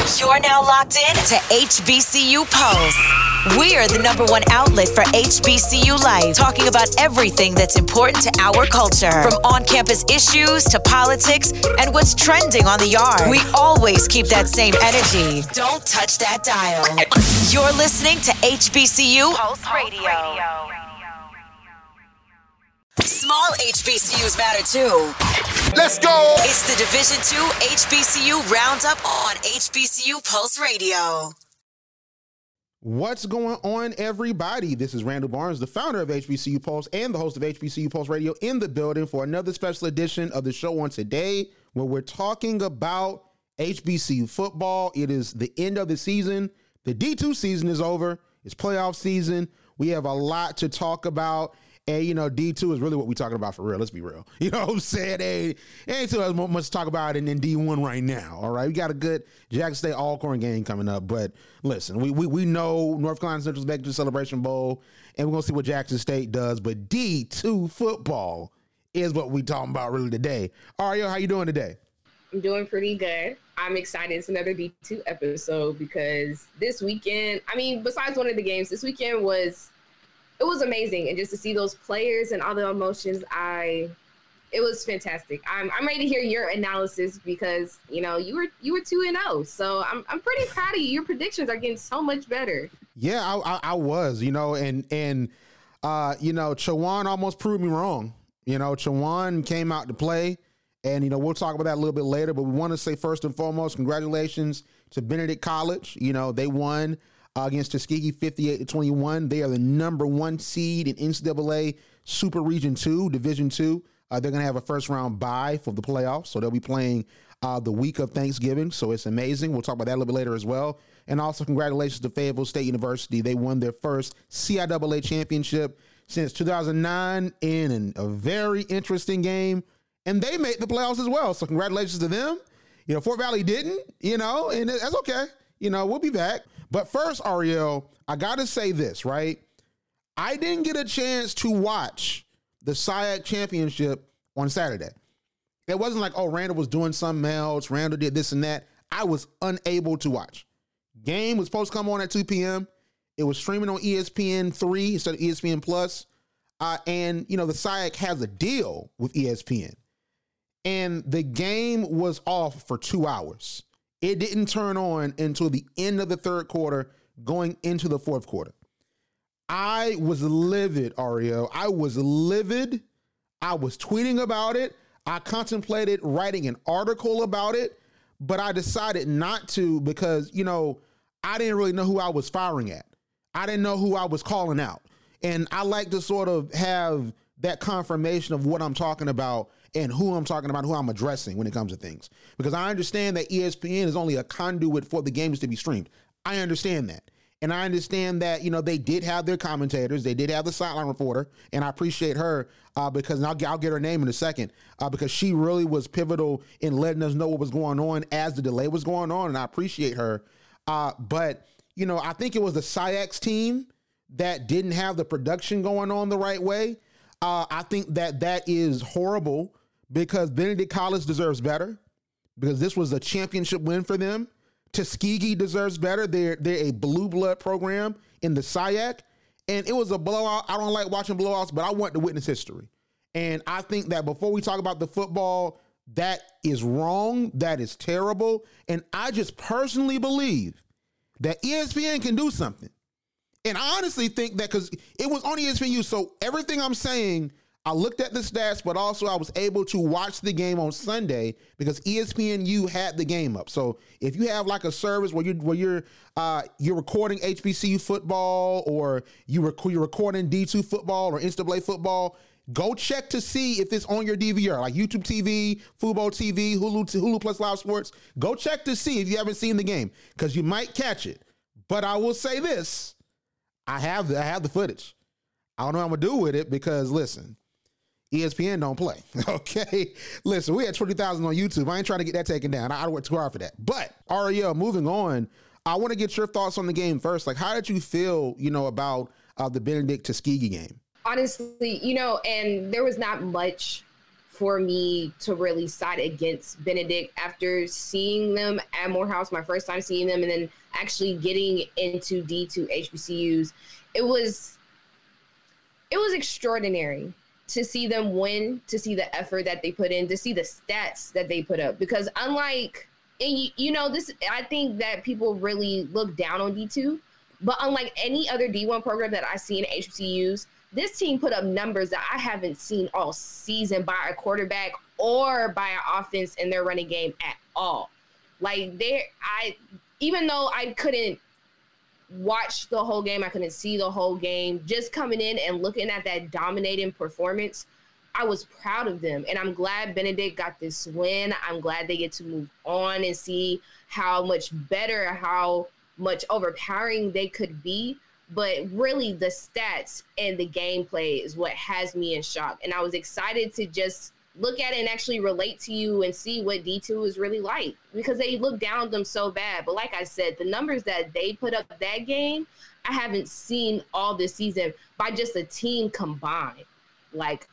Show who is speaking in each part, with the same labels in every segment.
Speaker 1: You're now locked in to HBCU Pulse. We're the number one outlet for HBCU life, talking about everything that's important to our culture, from on campus issues to politics and what's trending on the yard. We always keep that same energy. Don't touch that dial. You're listening to HBCU Pulse Radio. Small HBCUs matter too.
Speaker 2: Let's go.
Speaker 1: It's the Division Two HBCU Roundup on HBCU Pulse Radio.
Speaker 3: What's going on, everybody? This is Randall Barnes, the founder of HBCU Pulse and the host of HBCU Pulse Radio, in the building for another special edition of the show on today, where we're talking about HBCU football. It is the end of the season. The D2 season is over. It's playoff season. We have a lot to talk about. And you know, D two is really what we're talking about for real. Let's be real. You know what I'm saying? Ain't, ain't too much to talk about in, in D one right now. All right, we got a good Jackson State Alcorn game coming up. But listen, we we, we know North Carolina Central's back to the Celebration Bowl, and we're gonna see what Jackson State does. But D two football is what we talking about really today. Ario, how you doing today?
Speaker 4: I'm doing pretty good. I'm excited. It's another D2 episode because this weekend, I mean, besides one of the games, this weekend was it was amazing. And just to see those players and all the emotions, I it was fantastic. I'm I'm ready to hear your analysis because you know you were you were two and zero, oh. so I'm I'm pretty proud of you. Your predictions are getting so much better.
Speaker 3: Yeah, I, I, I was, you know, and and uh, you know, Chowan almost proved me wrong. You know, Chowan came out to play, and you know we'll talk about that a little bit later. But we want to say first and foremost, congratulations to Benedict College. You know, they won uh, against Tuskegee 58 to 21. They are the number one seed in NCAA Super Region 2, Division 2. Uh, they're going to have a first round bye for the playoffs. So they'll be playing uh, the week of Thanksgiving. So it's amazing. We'll talk about that a little bit later as well. And also, congratulations to Fayetteville State University. They won their first CIAA championship since 2009 in a very interesting game. And they made the playoffs as well. So congratulations to them. You know, Fort Valley didn't, you know, and that's okay. You know, we'll be back. But first, Arielle, I got to say this, right? I didn't get a chance to watch the SIAC championship on Saturday. It wasn't like, oh, Randall was doing something else. Randall did this and that. I was unable to watch. Game was supposed to come on at 2 p.m. It was streaming on ESPN 3 instead of ESPN Plus. Uh, and, you know, the SIAC has a deal with ESPN. And the game was off for two hours. It didn't turn on until the end of the third quarter, going into the fourth quarter. I was livid, Ario. I was livid. I was tweeting about it. I contemplated writing an article about it, but I decided not to because, you know, I didn't really know who I was firing at. I didn't know who I was calling out. And I like to sort of have that confirmation of what I'm talking about and who I'm talking about, who I'm addressing when it comes to things. Because I understand that ESPN is only a conduit for the games to be streamed. I understand that. And I understand that, you know, they did have their commentators. They did have the sideline reporter. And I appreciate her uh, because I'll, I'll get her name in a second uh, because she really was pivotal in letting us know what was going on as the delay was going on. And I appreciate her. Uh, but, you know, I think it was the SIAC's team that didn't have the production going on the right way. Uh, I think that that is horrible because Benedict College deserves better because this was a championship win for them. Tuskegee deserves better. They're they're a blue blood program in the SIAC, and it was a blowout. I don't like watching blowouts, but I want to witness history. And I think that before we talk about the football, that is wrong. That is terrible. And I just personally believe that ESPN can do something. And I honestly think that because it was on ESPNU, so everything I'm saying I looked at the stats, but also I was able to watch the game on Sunday because ESPNU had the game up. So if you have like a service where you where you're uh, you're recording HBCU football or you rec- you're recording D2 football or NCAA football, go check to see if it's on your DVR, like YouTube TV, Fubo TV, Hulu, Hulu Plus Live Sports. Go check to see if you haven't seen the game because you might catch it. But I will say this: I have the I have the footage. I don't know what I'm gonna do with it because listen, ESPN don't play. Okay. Listen, we had 20,000 on YouTube. I ain't trying to get that taken down. I, I went too hard for that. But Arielle, moving on, I want to get your thoughts on the game first. Like, how did you feel, you know, about uh, the Benedict Tuskegee game?
Speaker 4: Honestly, you know, and there was not much for me to really side against Benedict after seeing them at Morehouse, my first time seeing them, and then actually getting into D2 HBCUs. It was it was extraordinary to see them win, to see the effort that they put in, to see the stats that they put up. Because unlike and you, you know this, I think that people really look down on D2, but unlike any other D1 program that I see in HBCUs, this team put up numbers that I haven't seen all season by a quarterback or by an offense in their running game at all. Like there, I even though I couldn't watch the whole game, I couldn't see the whole game. Just coming in and looking at that dominating performance, I was proud of them. And I'm glad Benedict got this win. I'm glad they get to move on and see how much better, how much overpowering they could be but really the stats and the gameplay is what has me in shock. And I was excited to just look at it and actually relate to you and see what D2 is really like because they look down on them so bad. But like I said, the numbers that they put up that game, I haven't seen all this season by just a team combined. Like,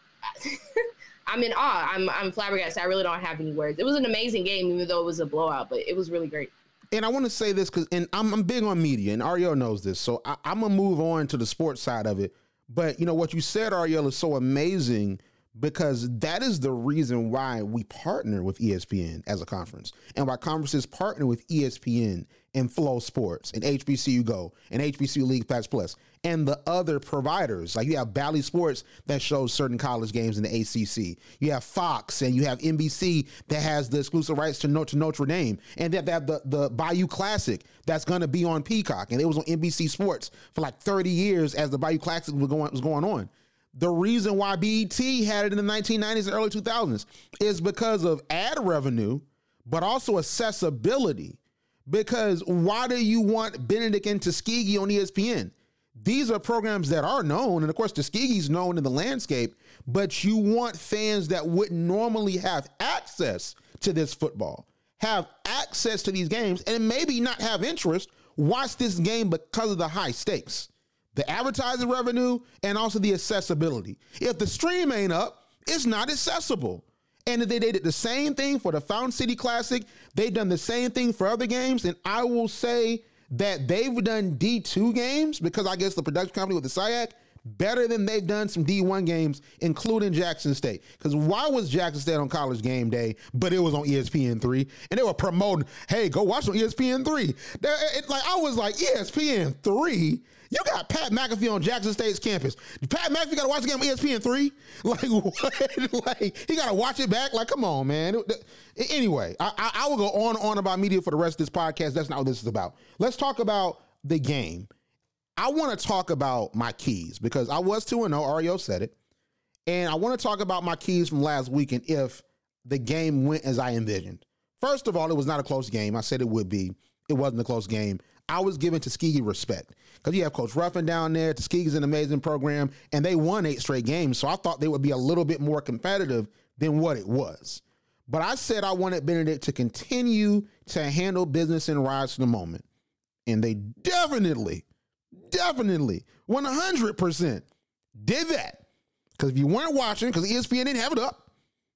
Speaker 4: I'm in awe. I'm I'm flabbergasted. I really don't have any words. It was an amazing game, even though it was a blowout, but it was really great
Speaker 3: and I want to say this because, and I'm, I'm, big on media, and Arielle knows this, so I, am gonna move on to the sports side of it. But you know what you said, Arielle, is so amazing because that is the reason why we partner with ESPN as a conference, and why conferences partner with ESPN and FloSports and HBCU Go and HBCU League Pass Plus and the other providers. Like you have Bally Sports that shows certain college games in the ACC. You have Fox and you have NBC that has the exclusive rights to, to Notre Dame, and that have the the Bayou Classic that's going to be on Peacock, and it was on NBC Sports for like 30 years as the Bayou Classic was going was going on. The reason why BET had it in the 1990s and early 2000s is because of ad revenue, but also accessibility because why do you want Benedict and Tuskegee on ESPN? These are programs that are known, and of course, Tuskegee's known in the landscape, but you want fans that wouldn't normally have access to this football, have access to these games, and maybe not have interest, watch this game because of the high stakes, the advertising revenue, and also the accessibility. If the stream ain't up, it's not accessible. And they did the same thing for the Fountain City Classic. They've done the same thing for other games. And I will say that they've done D2 games because I guess the production company with the SIAC better than they've done some D1 games, including Jackson State. Because why was Jackson State on college game day, but it was on ESPN 3? And they were promoting, hey, go watch on ESPN 3. It, like I was like, ESPN 3? You got Pat McAfee on Jackson State's campus. Pat McAfee got to watch the game on ESPN three. Like what? like he got to watch it back. Like come on, man. Anyway, I, I, I will go on and on about media for the rest of this podcast. That's not what this is about. Let's talk about the game. I want to talk about my keys because I was two and zero. Ario said it, and I want to talk about my keys from last weekend if the game went as I envisioned. First of all, it was not a close game. I said it would be. It wasn't a close game. I was giving Tuskegee respect because you have Coach Ruffin down there. Tuskegee's an amazing program, and they won eight straight games. So I thought they would be a little bit more competitive than what it was. But I said I wanted Benedict to continue to handle business and rise to the moment. And they definitely, definitely, 100% did that. Because if you weren't watching, because ESPN didn't have it up,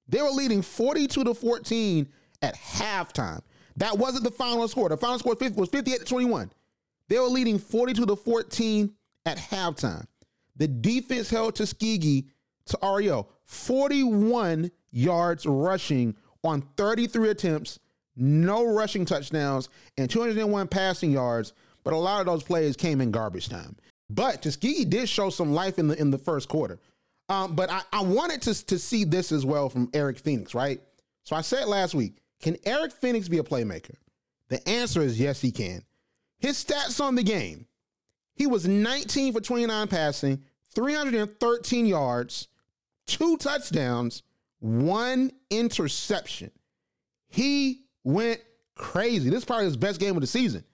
Speaker 3: they were leading 42 to 14 at halftime. That wasn't the final score. The final score was 58 to 21. They were leading 42 to 14 at halftime. The defense held Tuskegee to REO 41 yards rushing on 33 attempts, no rushing touchdowns, and 201 passing yards. But a lot of those plays came in garbage time. But Tuskegee did show some life in the in the first quarter. Um, but I, I wanted to, to see this as well from Eric Phoenix, right? So I said last week, can Eric Phoenix be a playmaker? The answer is yes, he can. His stats on the game he was 19 for 29 passing, 313 yards, two touchdowns, one interception. He went crazy. This is probably his best game of the season.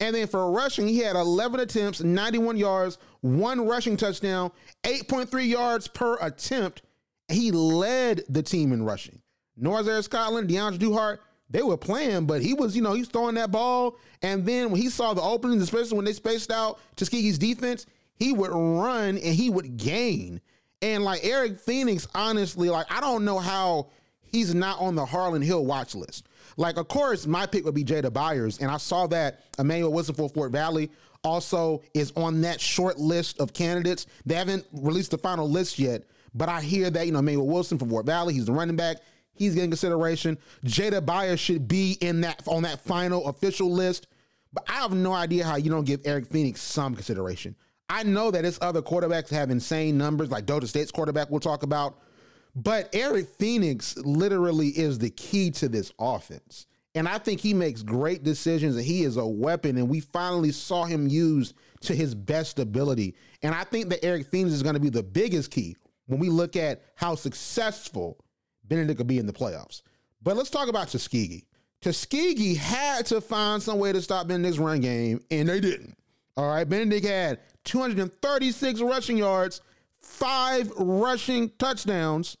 Speaker 3: And then for rushing, he had 11 attempts, 91 yards, one rushing touchdown, 8.3 yards per attempt. He led the team in rushing. North Air Scotland, DeAndre Duhart, they were playing, but he was, you know, he's throwing that ball. And then when he saw the openings, especially when they spaced out Tuskegee's defense, he would run and he would gain. And like Eric Phoenix, honestly, like I don't know how he's not on the Harlan Hill watch list. Like, of course, my pick would be Jada Byers, and I saw that Emmanuel Wilson for Fort Valley also is on that short list of candidates. They haven't released the final list yet, but I hear that you know Emmanuel Wilson from Fort Valley, he's the running back. He's getting consideration. Jada Byers should be in that on that final official list. But I have no idea how you don't give Eric Phoenix some consideration. I know that his other quarterbacks have insane numbers, like Georgia State's quarterback we'll talk about. But Eric Phoenix literally is the key to this offense. And I think he makes great decisions and he is a weapon. And we finally saw him used to his best ability. And I think that Eric Phoenix is going to be the biggest key when we look at how successful Benedict could be in the playoffs. But let's talk about Tuskegee. Tuskegee had to find some way to stop Benedict's run game, and they didn't. All right, Benedict had 236 rushing yards, five rushing touchdowns.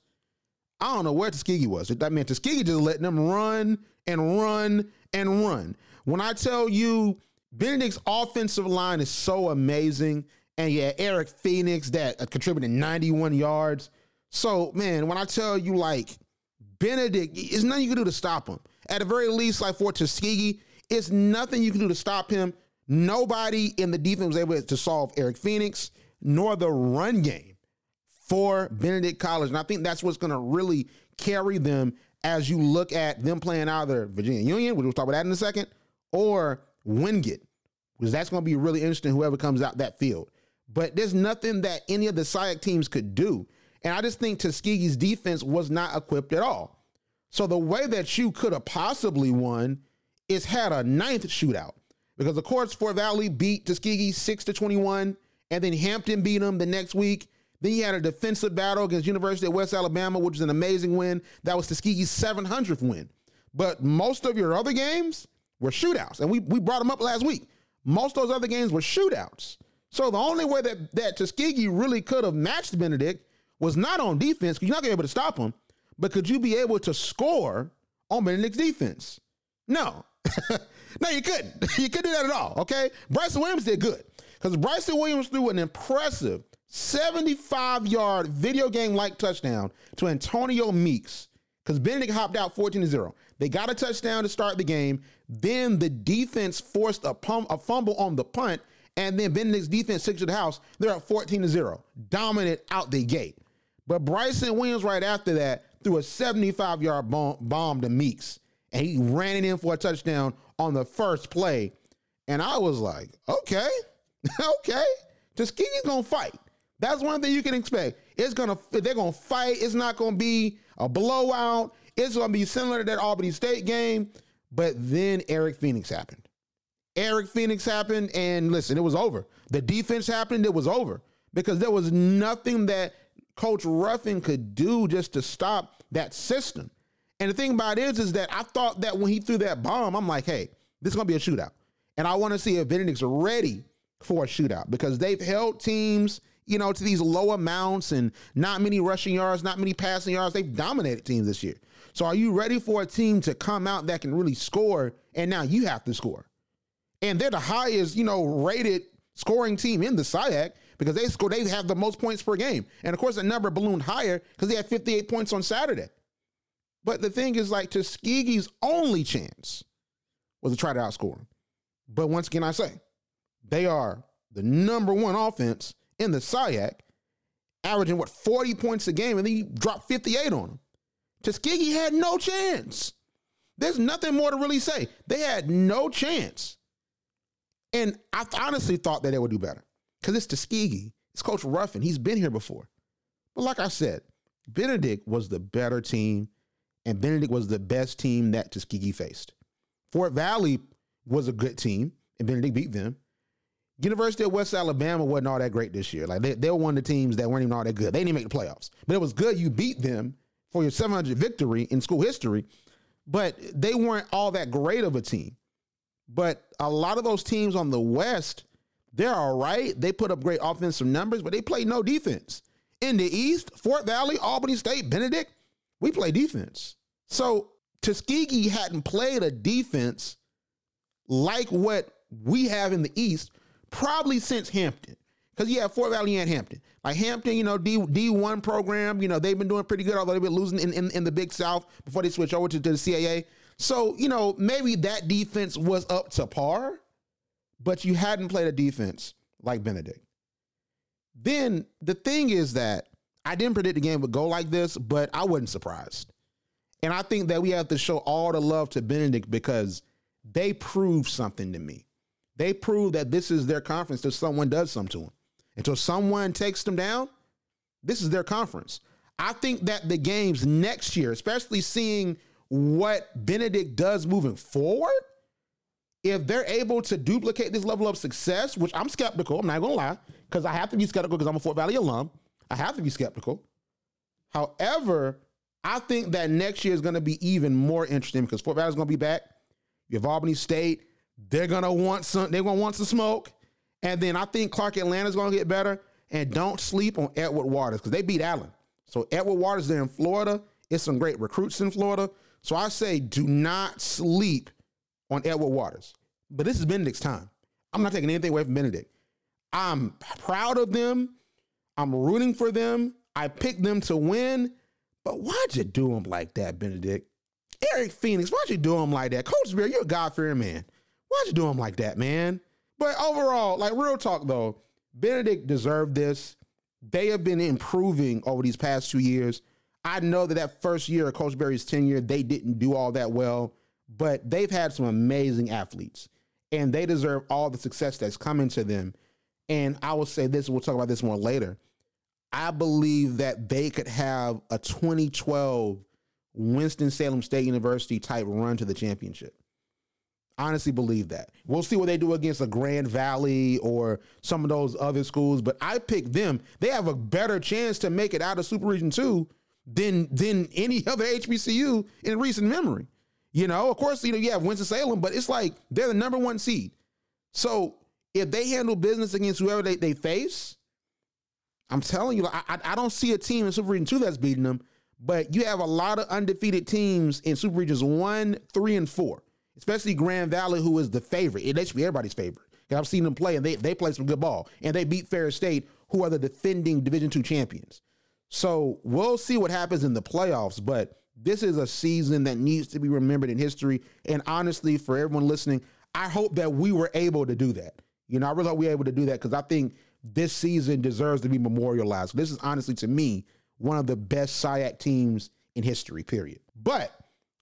Speaker 3: I don't know where Tuskegee was. That meant Tuskegee just letting them run and run and run. When I tell you Benedict's offensive line is so amazing, and yeah, Eric Phoenix that uh, contributed 91 yards. So man, when I tell you like Benedict, it's nothing you can do to stop him. At the very least, like for Tuskegee, it's nothing you can do to stop him. Nobody in the defense was able to solve Eric Phoenix, nor the run game for Benedict College. And I think that's what's going to really carry them as you look at them playing either Virginia Union, which we'll talk about that in a second, or Wingate, because that's going to be really interesting, whoever comes out that field. But there's nothing that any of the SIAC teams could do. And I just think Tuskegee's defense was not equipped at all. So the way that you could have possibly won is had a ninth shootout. Because of course, Fort Valley beat Tuskegee 6 to 21, and then Hampton beat them the next week. Then you had a defensive battle against University of West Alabama, which was an amazing win. That was Tuskegee's 700th win. But most of your other games were shootouts. And we, we brought them up last week. Most of those other games were shootouts. So the only way that, that Tuskegee really could have matched Benedict was not on defense, because you're not going to be able to stop him, but could you be able to score on Benedict's defense? No. no, you couldn't. You couldn't do that at all. Okay. Bryson Williams did good because Bryson Williams threw an impressive 75 yard video game like touchdown to Antonio Meeks because Benedict hopped out 14 to 0. They got a touchdown to start the game. Then the defense forced a, a fumble on the punt. And then Benedict's defense took to the house. They're at 14 to 0. Dominant out the gate. But Bryson Williams, right after that, threw a 75 yard bomb, bomb to Meeks. And he ran it in for a touchdown on the first play. And I was like, okay, okay. Tuskegee's gonna fight. That's one thing you can expect. It's gonna they're gonna fight. It's not gonna be a blowout. It's gonna be similar to that Albany State game. But then Eric Phoenix happened. Eric Phoenix happened, and listen, it was over. The defense happened, it was over. Because there was nothing that Coach Ruffin could do just to stop that system. And the thing about it is, is that I thought that when he threw that bomb, I'm like, hey, this is gonna be a shootout. And I want to see if Benedict's ready for a shootout because they've held teams, you know, to these low amounts and not many rushing yards, not many passing yards. They've dominated teams this year. So are you ready for a team to come out that can really score? And now you have to score. And they're the highest, you know, rated scoring team in the SIAC because they score, they have the most points per game. And of course, the number ballooned higher because they had 58 points on Saturday. But the thing is, like Tuskegee's only chance was to try to outscore them. But once again, I say they are the number one offense in the SIAC, averaging what 40 points a game, and then you drop 58 on them. Tuskegee had no chance. There's nothing more to really say. They had no chance. And I honestly thought that they would do better because it's Tuskegee. It's Coach Ruffin. He's been here before. But like I said, Benedict was the better team and Benedict was the best team that Tuskegee faced. Fort Valley was a good team, and Benedict beat them. University of West Alabama wasn't all that great this year. Like they, they were one of the teams that weren't even all that good. They didn't make the playoffs, but it was good you beat them for your 700 victory in school history. But they weren't all that great of a team. But a lot of those teams on the West, they're all right. They put up great offensive numbers, but they play no defense. In the East, Fort Valley, Albany State, Benedict, we play defense. So Tuskegee hadn't played a defense like what we have in the East probably since Hampton. Because you yeah, Fort Valley and Hampton. Like Hampton, you know, D D one program, you know, they've been doing pretty good, although they've been losing in, in, in the Big South before they switch over to, to the CAA. So, you know, maybe that defense was up to par, but you hadn't played a defense like Benedict. Then the thing is that I didn't predict the game would go like this, but I wasn't surprised. And I think that we have to show all the love to Benedict because they proved something to me. They prove that this is their conference till someone does something to them. Until someone takes them down, this is their conference. I think that the games next year, especially seeing what Benedict does moving forward, if they're able to duplicate this level of success, which I'm skeptical, I'm not gonna lie, because I have to be skeptical because I'm a Fort Valley alum. I have to be skeptical. However, I think that next year is to be even more interesting because Fort Valley is to be back. You have Albany State. They're to want some. They're to want some smoke. And then I think Clark Atlanta is going to get better. And don't sleep on Edward Waters because they beat Allen. So Edward Waters there in Florida. It's some great recruits in Florida. So I say do not sleep on Edward Waters. But this is Benedict's time. I'm not taking anything away from Benedict. I'm proud of them. I'm rooting for them. I picked them to win. But why'd you do them like that, Benedict? Eric Phoenix, why'd you do them like that? Coach Berry, you're a God fearing man. Why'd you do him like that, man? But overall, like real talk though, Benedict deserved this. They have been improving over these past two years. I know that that first year of Coach Berry's tenure, they didn't do all that well, but they've had some amazing athletes and they deserve all the success that's coming to them. And I will say this, we'll talk about this more later. I believe that they could have a 2012 Winston-Salem State University type run to the championship. Honestly, believe that. We'll see what they do against a Grand Valley or some of those other schools, but I pick them. They have a better chance to make it out of Super Region 2 than than any other HBCU in recent memory. You know, of course, you know, you have Winston-Salem, but it's like they're the number one seed. So if they handle business against whoever they, they face, I'm telling you, I, I don't see a team in Super Region 2 that's beating them, but you have a lot of undefeated teams in Super Regions 1, 3, and 4, especially Grand Valley, who is the favorite. It should be everybody's favorite. I've seen them play, and they, they play some good ball, and they beat Ferris State, who are the defending Division 2 champions. So we'll see what happens in the playoffs, but this is a season that needs to be remembered in history. And honestly, for everyone listening, I hope that we were able to do that. You know, I really hope we were able to do that because I think this season deserves to be memorialized. This is honestly, to me, one of the best SIAC teams in history, period. But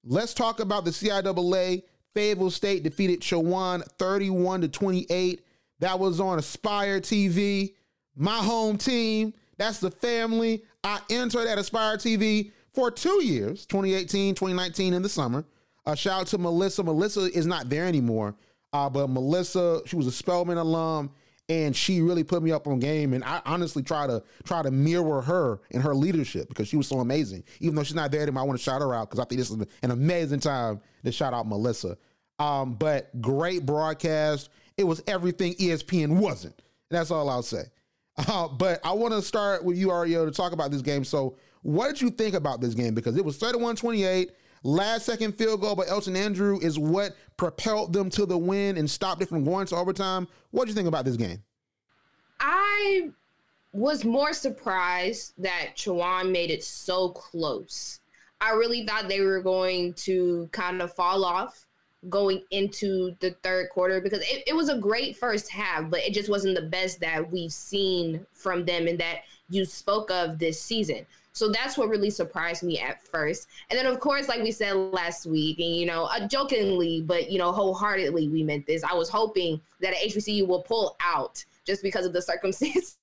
Speaker 3: let's talk about the CIAA. Fayetteville State defeated Chowan 31 to 28. That was on Aspire TV. My home team. That's the family. I entered at Aspire TV for two years 2018, 2019 in the summer. A shout out to Melissa. Melissa is not there anymore. Uh, but Melissa, she was a Spelman alum and she really put me up on game and i honestly try to try to mirror her in her leadership because she was so amazing. Even though she's not there anymore i want to shout her out because i think this is an amazing time to shout out melissa. Um, but great broadcast. It was everything espn wasn't. That's all i'll say. Uh, but i want to start with you ario to talk about this game. So what did you think about this game? Because it was 31-28 Last second field goal by Elton Andrew is what propelled them to the win and stopped it from going to overtime. What do you think about this game?
Speaker 4: I was more surprised that Chowan made it so close. I really thought they were going to kind of fall off going into the third quarter because it, it was a great first half, but it just wasn't the best that we've seen from them and that you spoke of this season. So that's what really surprised me at first. And then, of course, like we said last week, and you know, uh, jokingly, but you know, wholeheartedly, we meant this. I was hoping that HBCU will pull out just because of the circumstances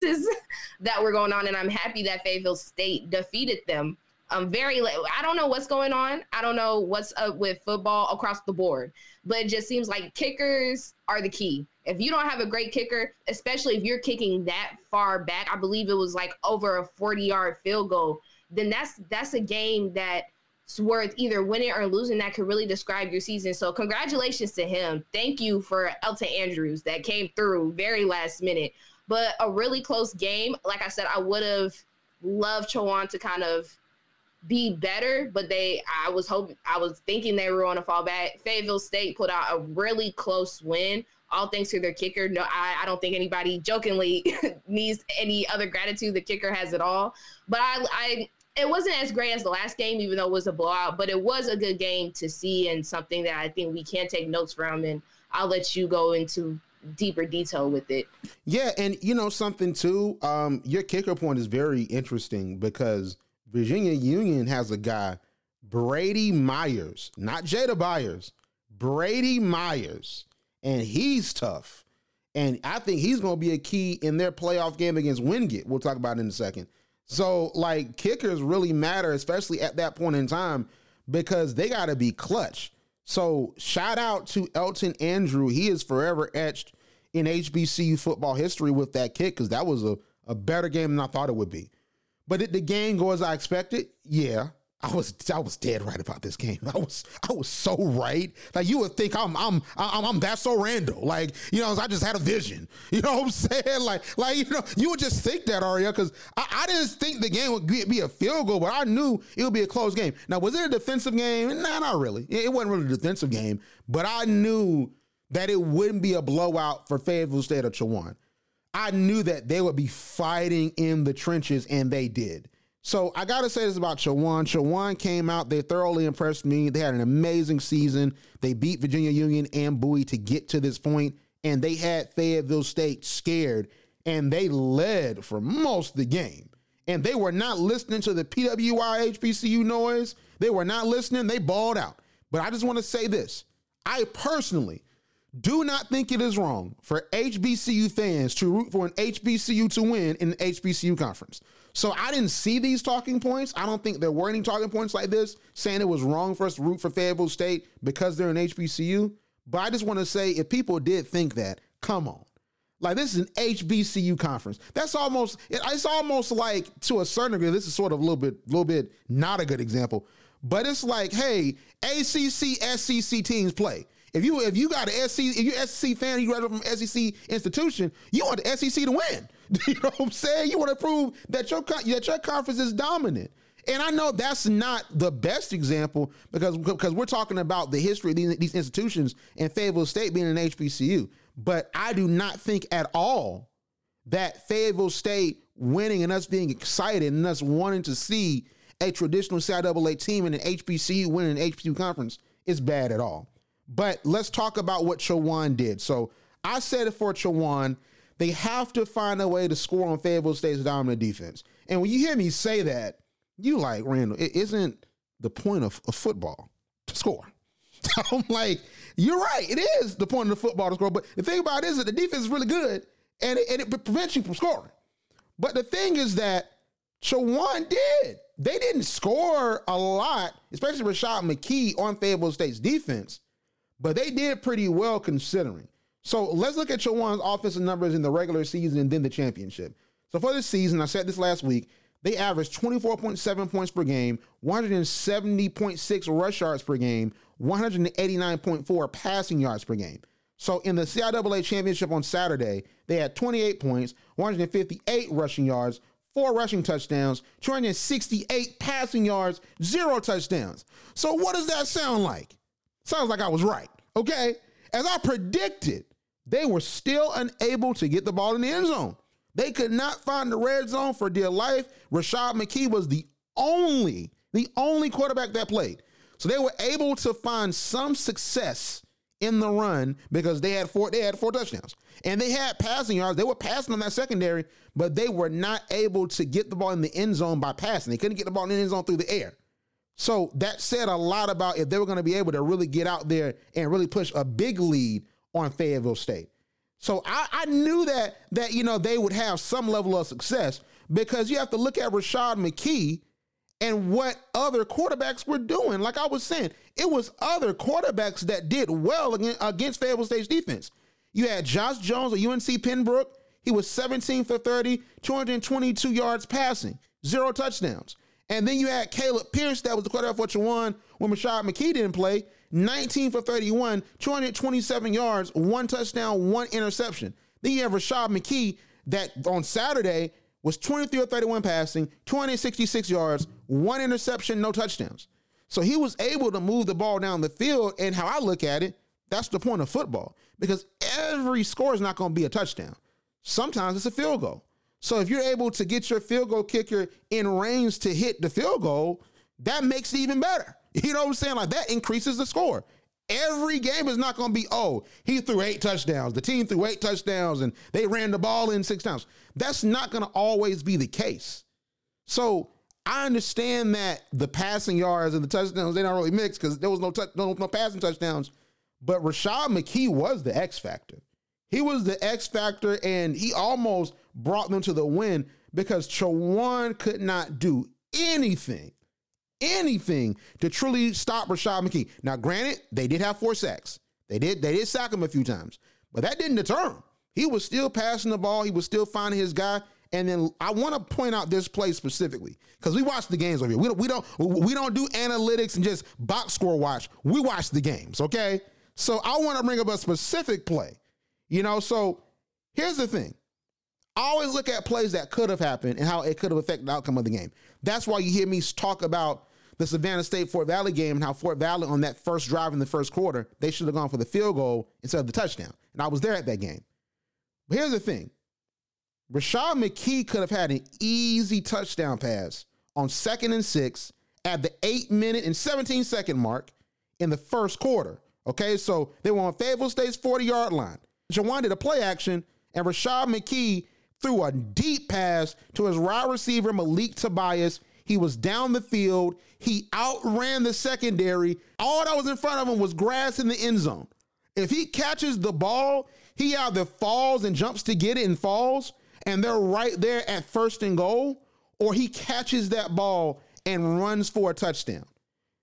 Speaker 4: that were going on, and I'm happy that Fayetteville State defeated them. I'm very. I don't know what's going on. I don't know what's up with football across the board, but it just seems like kickers are the key. If you don't have a great kicker, especially if you're kicking that far back, I believe it was like over a 40 yard field goal, then that's that's a game that's worth either winning or losing that could really describe your season. So congratulations to him. Thank you for Elton Andrews that came through very last minute. But a really close game. Like I said, I would have loved Chowan to kind of be better, but they I was hoping I was thinking they were on a fall back. Fayetteville State put out a really close win, all thanks to their kicker. No, I, I don't think anybody jokingly needs any other gratitude. The kicker has it all. But I I it wasn't as great as the last game, even though it was a blowout, but it was a good game to see and something that I think we can take notes from. And I'll let you go into deeper detail with it.
Speaker 3: Yeah, and you know something too. Um, your kicker point is very interesting because Virginia Union has a guy, Brady Myers, not Jada Byers, Brady Myers, and he's tough. And I think he's going to be a key in their playoff game against Wingate. We'll talk about in a second. So, like, kickers really matter, especially at that point in time, because they got to be clutch. So, shout out to Elton Andrew. He is forever etched in HBCU football history with that kick because that was a, a better game than I thought it would be. But did the game go as I expected? Yeah. I was I was dead right about this game. I was I was so right. Like you would think I'm I'm I'm, I'm that so random. Like you know I just had a vision. You know what I'm saying? Like like you know you would just think that Aria because I, I didn't think the game would be, a field goal, but I knew it would be a close game. Now was it a defensive game? Nah, not really. It wasn't really a defensive game, but I knew that it wouldn't be a blowout for Fayetteville State or Chowan. I knew that they would be fighting in the trenches, and they did. So I got to say this about Chowan. Chowan came out, they thoroughly impressed me. They had an amazing season. They beat Virginia Union and Bowie to get to this point, and they had Fayetteville State scared, and they led for most of the game. And they were not listening to the PWI HBCU noise. They were not listening. They balled out. But I just want to say this I personally do not think it is wrong for HBCU fans to root for an HBCU to win in the HBCU conference. So I didn't see these talking points. I don't think there were any talking points like this saying it was wrong for us to root for Fayetteville State because they're an HBCU. But I just want to say if people did think that, come on. Like this is an HBCU conference. That's almost it's almost like to a certain degree. This is sort of a little bit, little bit not a good example, but it's like, hey, ACC, SEC teams play. If you if you got an SC, if you're SEC fan, you graduate from SEC institution, you want the SEC to win. you know what I'm saying? You want to prove that your that your conference is dominant. And I know that's not the best example because because we're talking about the history of these, these institutions and Fayetteville State being an HBCU. But I do not think at all that Fayetteville State winning and us being excited and us wanting to see a traditional CIAA team in an HBCU winning an HBCU conference is bad at all. But let's talk about what Chowan did. So I said it for Chowan. They have to find a way to score on Fayetteville State's dominant defense. And when you hear me say that, you like, Randall, it isn't the point of, of football to score. I'm like, you're right. It is the point of the football to score. But the thing about it is that the defense is really good and it, and it prevents you from scoring. But the thing is that Chowan did. They didn't score a lot, especially Rashad McKee on Fayetteville State's defense but they did pretty well considering. So let's look at Chowan's offensive numbers in the regular season and then the championship. So for this season, I said this last week, they averaged 24.7 points per game, 170.6 rush yards per game, 189.4 passing yards per game. So in the CIAA championship on Saturday, they had 28 points, 158 rushing yards, four rushing touchdowns, 268 passing yards, zero touchdowns. So what does that sound like? Sounds like I was right. Okay. As I predicted, they were still unable to get the ball in the end zone. They could not find the red zone for dear life. Rashad McKee was the only, the only quarterback that played. So they were able to find some success in the run because they had four, they had four touchdowns. And they had passing yards. They were passing on that secondary, but they were not able to get the ball in the end zone by passing. They couldn't get the ball in the end zone through the air. So that said a lot about if they were going to be able to really get out there and really push a big lead on Fayetteville State. So I, I knew that that you know they would have some level of success because you have to look at Rashad McKee and what other quarterbacks were doing. Like I was saying, it was other quarterbacks that did well against, Fayetteville State's defense. You had Josh Jones of UNC Pembroke. He was 17 for 30, 222 yards passing, zero touchdowns. And then you had Caleb Pierce, that was the quarterback for Chowan when Rashad McKee didn't play. 19 for 31, 227 yards, one touchdown, one interception. Then you have Rashad McKee that on Saturday was 23 or 31 passing, 266 yards, one interception, no touchdowns. So he was able to move the ball down the field. And how I look at it, that's the point of football because every score is not going to be a touchdown. Sometimes it's a field goal. So if you're able to get your field goal kicker in range to hit the field goal, that makes it even better. You know what I'm saying? Like that increases the score. Every game is not going to be, oh, he threw eight touchdowns. The team threw eight touchdowns and they ran the ball in six times. That's not going to always be the case. So I understand that the passing yards and the touchdowns, they're not really mixed because there was no, touch, no, no passing touchdowns. But Rashad McKee was the X factor. He was the X factor and he almost brought them to the win because Chowan could not do anything, anything to truly stop Rashad McKee. Now, granted, they did have four sacks. They did, they did sack him a few times, but that didn't deter him. He was still passing the ball. He was still finding his guy. And then I want to point out this play specifically because we watch the games over here. We don't, we don't we don't do analytics and just box score watch. We watch the games, okay? So I want to bring up a specific play. You know, so here's the thing. I always look at plays that could have happened and how it could have affected the outcome of the game. That's why you hear me talk about the Savannah State Fort Valley game and how Fort Valley on that first drive in the first quarter, they should have gone for the field goal instead of the touchdown. And I was there at that game. But here's the thing Rashad McKee could have had an easy touchdown pass on second and six at the eight minute and 17 second mark in the first quarter. Okay, so they were on Fayetteville State's 40 yard line. Chowan did a play action, and Rashad McKee threw a deep pass to his wide receiver, Malik Tobias. He was down the field. He outran the secondary. All that was in front of him was grass in the end zone. If he catches the ball, he either falls and jumps to get it and falls, and they're right there at first and goal, or he catches that ball and runs for a touchdown.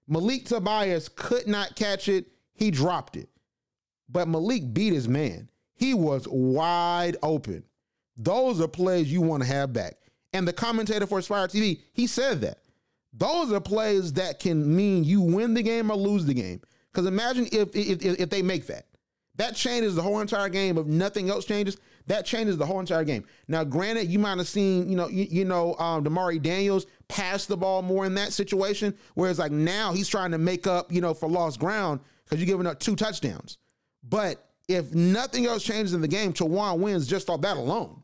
Speaker 3: Malik Tobias could not catch it. He dropped it. But Malik beat his man. He was wide open. Those are plays you want to have back. And the commentator for Aspire TV, he said that. Those are plays that can mean you win the game or lose the game. Because imagine if, if if they make that. That changes the whole entire game. If nothing else changes, that changes the whole entire game. Now, granted, you might have seen, you know, you, you know, um, Damari Daniels pass the ball more in that situation, whereas like now he's trying to make up, you know, for lost ground because you're giving up two touchdowns. But if nothing else changes in the game, Chowan wins just off that alone.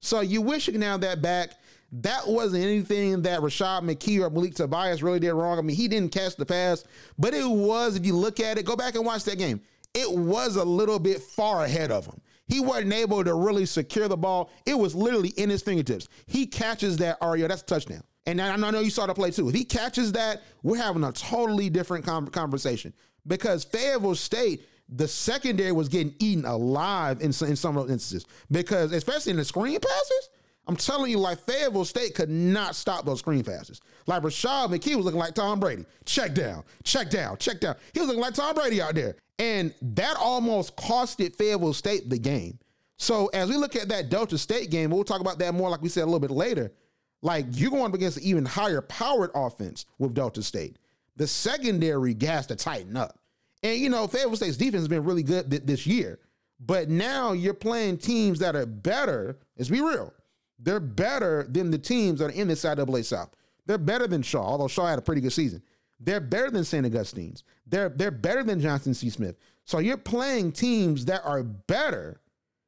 Speaker 3: So you wish you can have that back. That wasn't anything that Rashad McKee or Malik Tobias really did wrong. I mean, he didn't catch the pass, but it was, if you look at it, go back and watch that game. It was a little bit far ahead of him. He wasn't able to really secure the ball. It was literally in his fingertips. He catches that, Ario, that's a touchdown. And I know you saw the play too. If he catches that, we're having a totally different conversation because Fayetteville State the secondary was getting eaten alive in some, in some instances because, especially in the screen passes, I'm telling you, like Fayetteville State could not stop those screen passes. Like Rashad McKee was looking like Tom Brady. Check down, check down, check down. He was looking like Tom Brady out there. And that almost costed Fayetteville State the game. So as we look at that Delta State game, we'll talk about that more, like we said a little bit later. Like you're going up against an even higher powered offense with Delta State. The secondary gas to tighten up. And you know, Fayetteville State's defense has been really good th- this year. But now you're playing teams that are better. Let's be real. They're better than the teams that are in the CIAA South. They're better than Shaw, although Shaw had a pretty good season. They're better than St. Augustine's. They're they're better than Johnson C. Smith. So you're playing teams that are better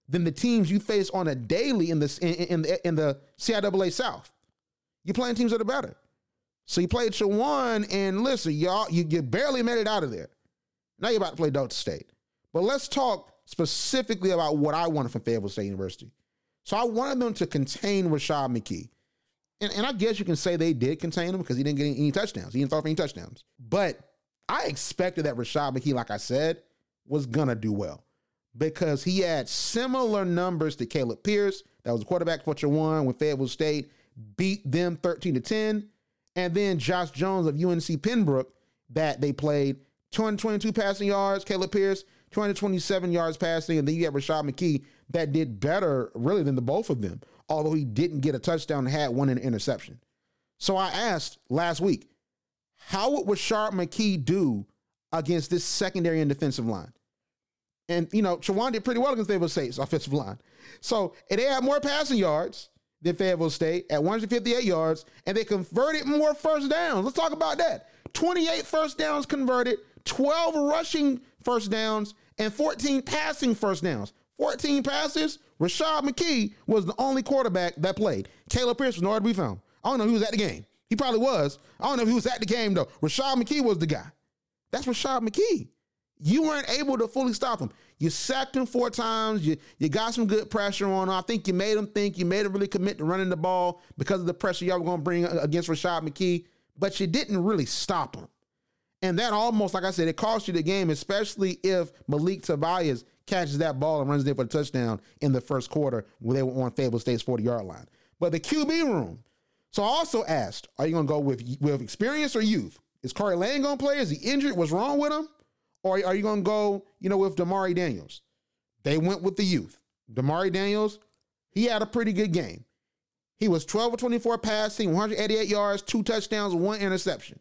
Speaker 3: than the teams you face on a daily in the in, in the in the CIAA South. You're playing teams that are better. So you played Chowan, and listen, y'all, you, you barely made it out of there. Now you're about to play Delta State. But let's talk specifically about what I wanted from Fayetteville State University. So I wanted them to contain Rashad McKee. And, and I guess you can say they did contain him because he didn't get any, any touchdowns. He didn't throw for any touchdowns. But I expected that Rashad McKee, like I said, was going to do well because he had similar numbers to Caleb Pierce. That was a quarterback for Chowan when Fayetteville State beat them 13 to 10. And then Josh Jones of UNC Pembroke that they played 222 passing yards, Caleb Pierce, 227 yards passing, and then you have Rashad McKee that did better, really, than the both of them, although he didn't get a touchdown and had one in interception. So I asked last week, how would Rashad McKee do against this secondary and defensive line? And, you know, Chowan did pretty well against Fayetteville State's offensive line. So they had more passing yards, than Fayetteville State at 158 yards, and they converted more first downs. Let's talk about that. 28 first downs converted, 12 rushing first downs, and 14 passing first downs. 14 passes. Rashad McKee was the only quarterback that played. Caleb Pierce was nowhere to be found. I don't know who was at the game. He probably was. I don't know if he was at the game though. Rashad McKee was the guy. That's Rashad McKee. You weren't able to fully stop him. You sacked him four times. You you got some good pressure on him. I think you made him think. You made him really commit to running the ball because of the pressure y'all were going to bring uh, against Rashad McKee. But you didn't really stop him. And that almost, like I said, it cost you the game, especially if Malik Tobias catches that ball and runs there for a touchdown in the first quarter when they were on Fayetteville State's 40 yard line. But the QB room. So I also asked, are you going to go with, with experience or youth? Is Corey Lane going to play? Is he injured? What's wrong with him? Or are you going to go, you know, with Damari Daniels? They went with the youth. Damari Daniels, he had a pretty good game. He was 12 or 24 passing, 188 yards, two touchdowns, one interception.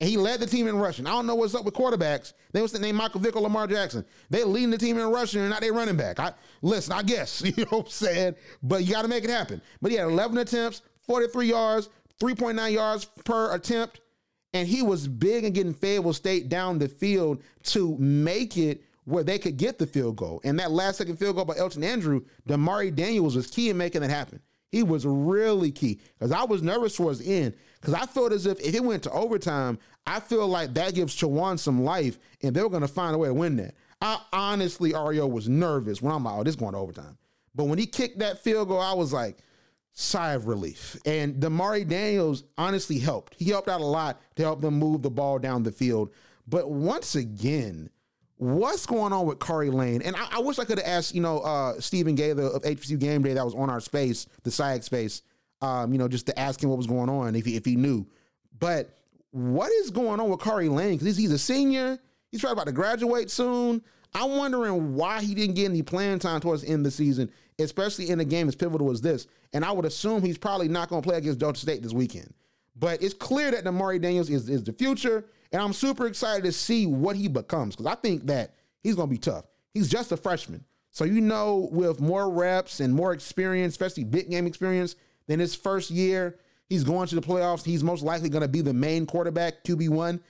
Speaker 3: And he led the team in rushing. I don't know what's up with quarterbacks. They was the name Michael Vick or Lamar Jackson. They leading the team in rushing and not they running back. I listen, I guess. You know what I'm saying? But you got to make it happen. But he had 11 attempts, 43 yards, 3.9 yards per attempt. And he was big in getting Fayetteville State down the field to make it where they could get the field goal. And that last second field goal by Elton Andrew, Damari Daniels was key in making that happen. He was really key because I was nervous towards the end because I felt as if if it went to overtime, I feel like that gives Chowan some life and they were going to find a way to win that. I honestly, Ario was nervous when I'm like, oh, this going to overtime. But when he kicked that field goal, I was like, sigh of relief. And Damari Daniels honestly helped. He helped out a lot to help them move the ball down the field. But once again, what's going on with Corey Lane? And I, I wish I could have asked, you know, uh, Stephen Gaither of HBCU Game Day that was on our space, the SIAC space, um, you know, just to ask him what was going on if he, if he knew. But what is going on with Corey Lane? Because he's, he's a senior. He's probably about to graduate soon. I'm wondering why he didn't get any playing time towards the end of the season, especially in a game as pivotal as this. And I would assume he's probably not going to play against Georgia State this weekend. But it's clear that Damari Daniels is, is the future. And I'm super excited to see what he becomes because I think that he's going to be tough. He's just a freshman. So, you know, with more reps and more experience, especially big game experience than his first year, he's going to the playoffs. He's most likely going to be the main quarterback, QB1.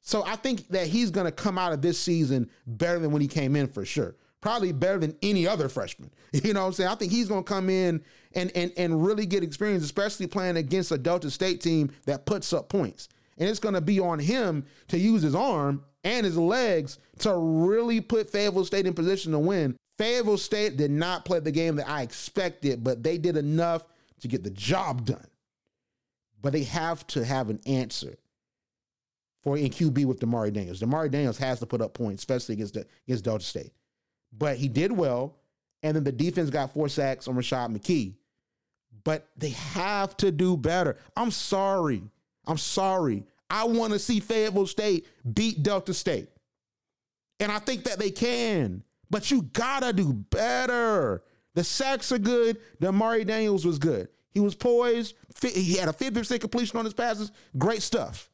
Speaker 3: So I think that he's going to come out of this season better than when he came in for sure. Probably better than any other freshman. You know what I'm saying? I think he's going to come in and, and, and really get experience, especially playing against a Delta State team that puts up points. And it's going to be on him to use his arm and his legs to really put Fayetteville State in position to win. Fayetteville State did not play the game that I expected, but they did enough to get the job done. But they have to have an answer for in QB with Damari Daniels. Damari Daniels has to put up points, especially against the, against Delta State. But he did well, and then the defense got four sacks on Rashad McKee. But they have to do better. I'm sorry. I'm sorry. I want to see Fayetteville State beat Delta State. And I think that they can. But you gotta do better. The sacks are good. Damari Daniels was good. He was poised. He had a 50% completion on his passes. Great stuff.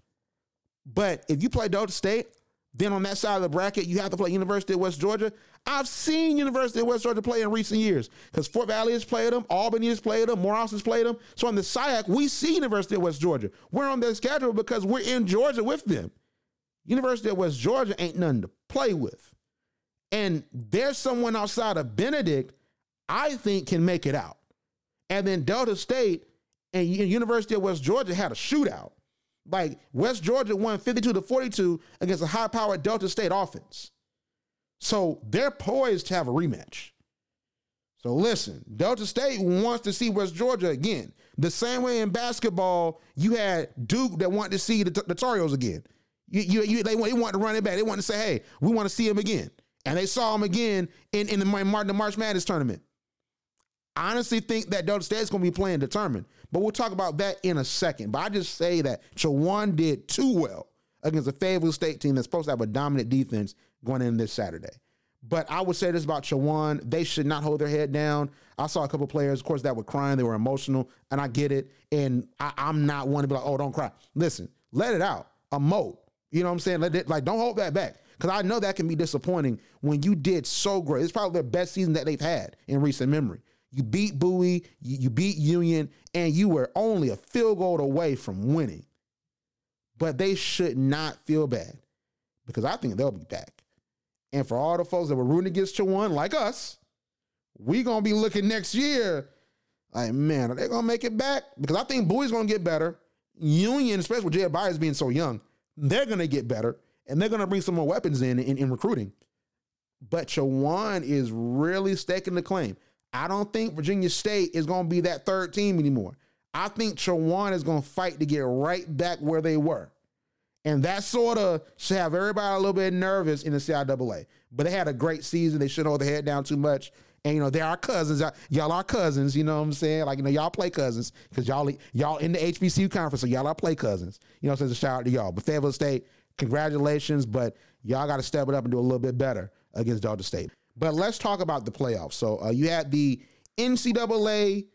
Speaker 3: But if you play Delta State, then on that side of the bracket, you have to play University of West Georgia. I've seen University of West Georgia play in recent years because Fort Valley has played them, Albany has played them, Morehouse has played them. So on the SIAC, we see University of West Georgia. We're on their schedule because we're in Georgia with them. University of West Georgia ain't nothing to play with. And there's someone outside of Benedict I think can make it out. And then Delta State and University of West Georgia had a shootout. Like West Georgia won 52 to 42 against a high powered Delta State offense. So they're poised to have a rematch. So listen, Delta State wants to see West Georgia again. The same way in basketball, you had Duke that wanted to see the, the again. You, you, you, they, they wanted to run it back. They wanted to say, hey, we want to see him again. And they saw him again in, in the, the March Madness tournament. I honestly think that Delta State is going to be playing determined, but we'll talk about that in a second. But I just say that Chowan did too well against a Fayetteville State team that's supposed to have a dominant defense going in this Saturday. But I would say this about Chowan: they should not hold their head down. I saw a couple players, of course, that were crying, they were emotional, and I get it. And I, am not one to be like, "Oh, don't cry." Listen, let it out, emote. You know what I'm saying? Let it like, don't hold that back because I know that can be disappointing when you did so great. It's probably the best season that they've had in recent memory You beat Bowie, you, you beat Union, and you were only a field goal away from winning. But they should not feel bad because I think they'll be back. And for all the folks that were rooting against Chowan, like us, we gonna be looking next year. Like, man, are they gonna make it back? Because I think Bowie's gonna get better. Union, especially with Jay Byers being so young, they're gonna get better and they're gonna bring some more weapons in in, in recruiting. But Chowan is really staking the claim. I don't think Virginia State is gonna be that third team anymore. I think Chowan is gonna fight to get right back where they were. And that sort of should have everybody a little bit nervous in the CIAA. But they had a great season. They shouldn't hold their head down too much. And you know, they're our cousins. Y'all are cousins, you know what I'm saying? Like, you know, y'all play cousins because y'all y'all in the HBCU conference, so y'all are play cousins. You know, so it's a shout out to y'all. But Fayetteville State, congratulations, but y'all got to step it up and do a little bit better against Georgia State. But let's talk about the playoffs. So uh, you had the NCAA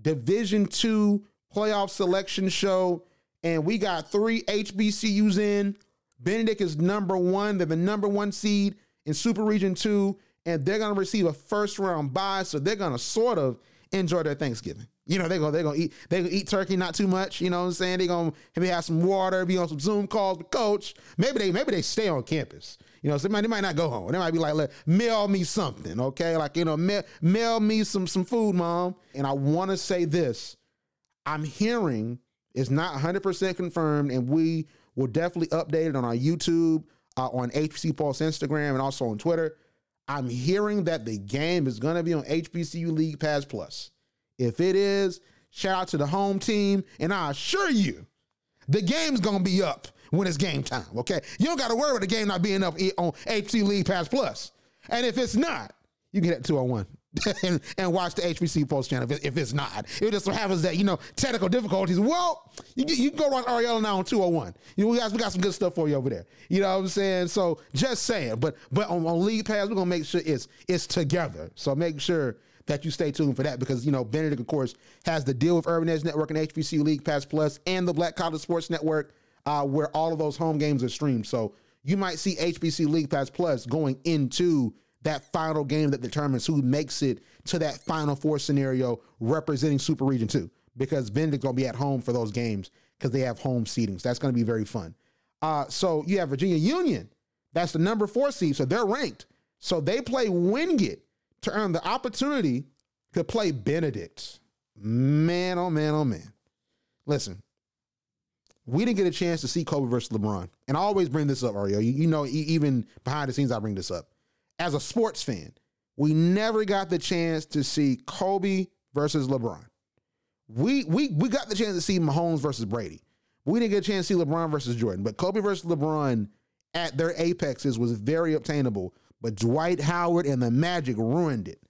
Speaker 3: Division Two playoff selection show and we got three HBCUs in. Benedict is number one. They're the number one seed in Super Region 2, and they're going to receive a first round bye. So they're going to sort of enjoy their Thanksgiving. You know, they're going they're gonna eat they're gonna eat turkey, not too much. You know what I'm saying? They're gonna maybe have some water, be on some Zoom calls with coach. Maybe they maybe they stay on campus. You know, so they might, they might not go home. They might be like, mail me something, okay? Like, you know, mail, mail me some some food, mom. And I want to say this. I'm hearing it's not 100% confirmed, and we will definitely update it on our YouTube, uh, on HBCU Pulse Instagram, and also on Twitter. I'm hearing that the game is going to be on HBCU League Pass Plus. If it is, shout out to the home team, and I assure you, the game's going to be up when it's game time. Okay, you don't got to worry about the game not being up on HBCU League Pass Plus. And if it's not, you can get it 201 and, and, watch the HBCU Pulse channel if, if, it's not. It just happens that, you know, technical difficulties. Well, you, you can go run Ariella now on 201. You know, we got, we got some good stuff for you over there. You know what I'm saying? So just saying. But but on, on League Pass, we're going to make sure it's it's together. So make sure that you stay tuned for that because, you know, Benedict, of course, has the deal with Urban Edge Network and HBCU League Pass Plus and the Black College Sports Network uh, where all of those home games are streamed. So you might see HBCU League Pass Plus going into – that final game that determines who makes it to that final four scenario representing Super Region 2 because Benedict's going to be at home for those games because they have home seedings. That's going to be very fun. Uh, so you have Virginia Union. That's the number four seed. So they're ranked. So they play Wingate to earn the opportunity to play Benedict. Man, oh man, oh man. Listen, we didn't get a chance to see Kobe versus LeBron. And I always bring this up, Ario. You, you know, even behind the scenes, I bring this up as a sports fan, we never got the chance to see Kobe versus LeBron. We we we got the chance to see Mahomes versus Brady. We didn't get a chance to see LeBron versus Jordan, but Kobe versus LeBron at their apexes was very obtainable. But Dwight Howard and the Magic ruined it.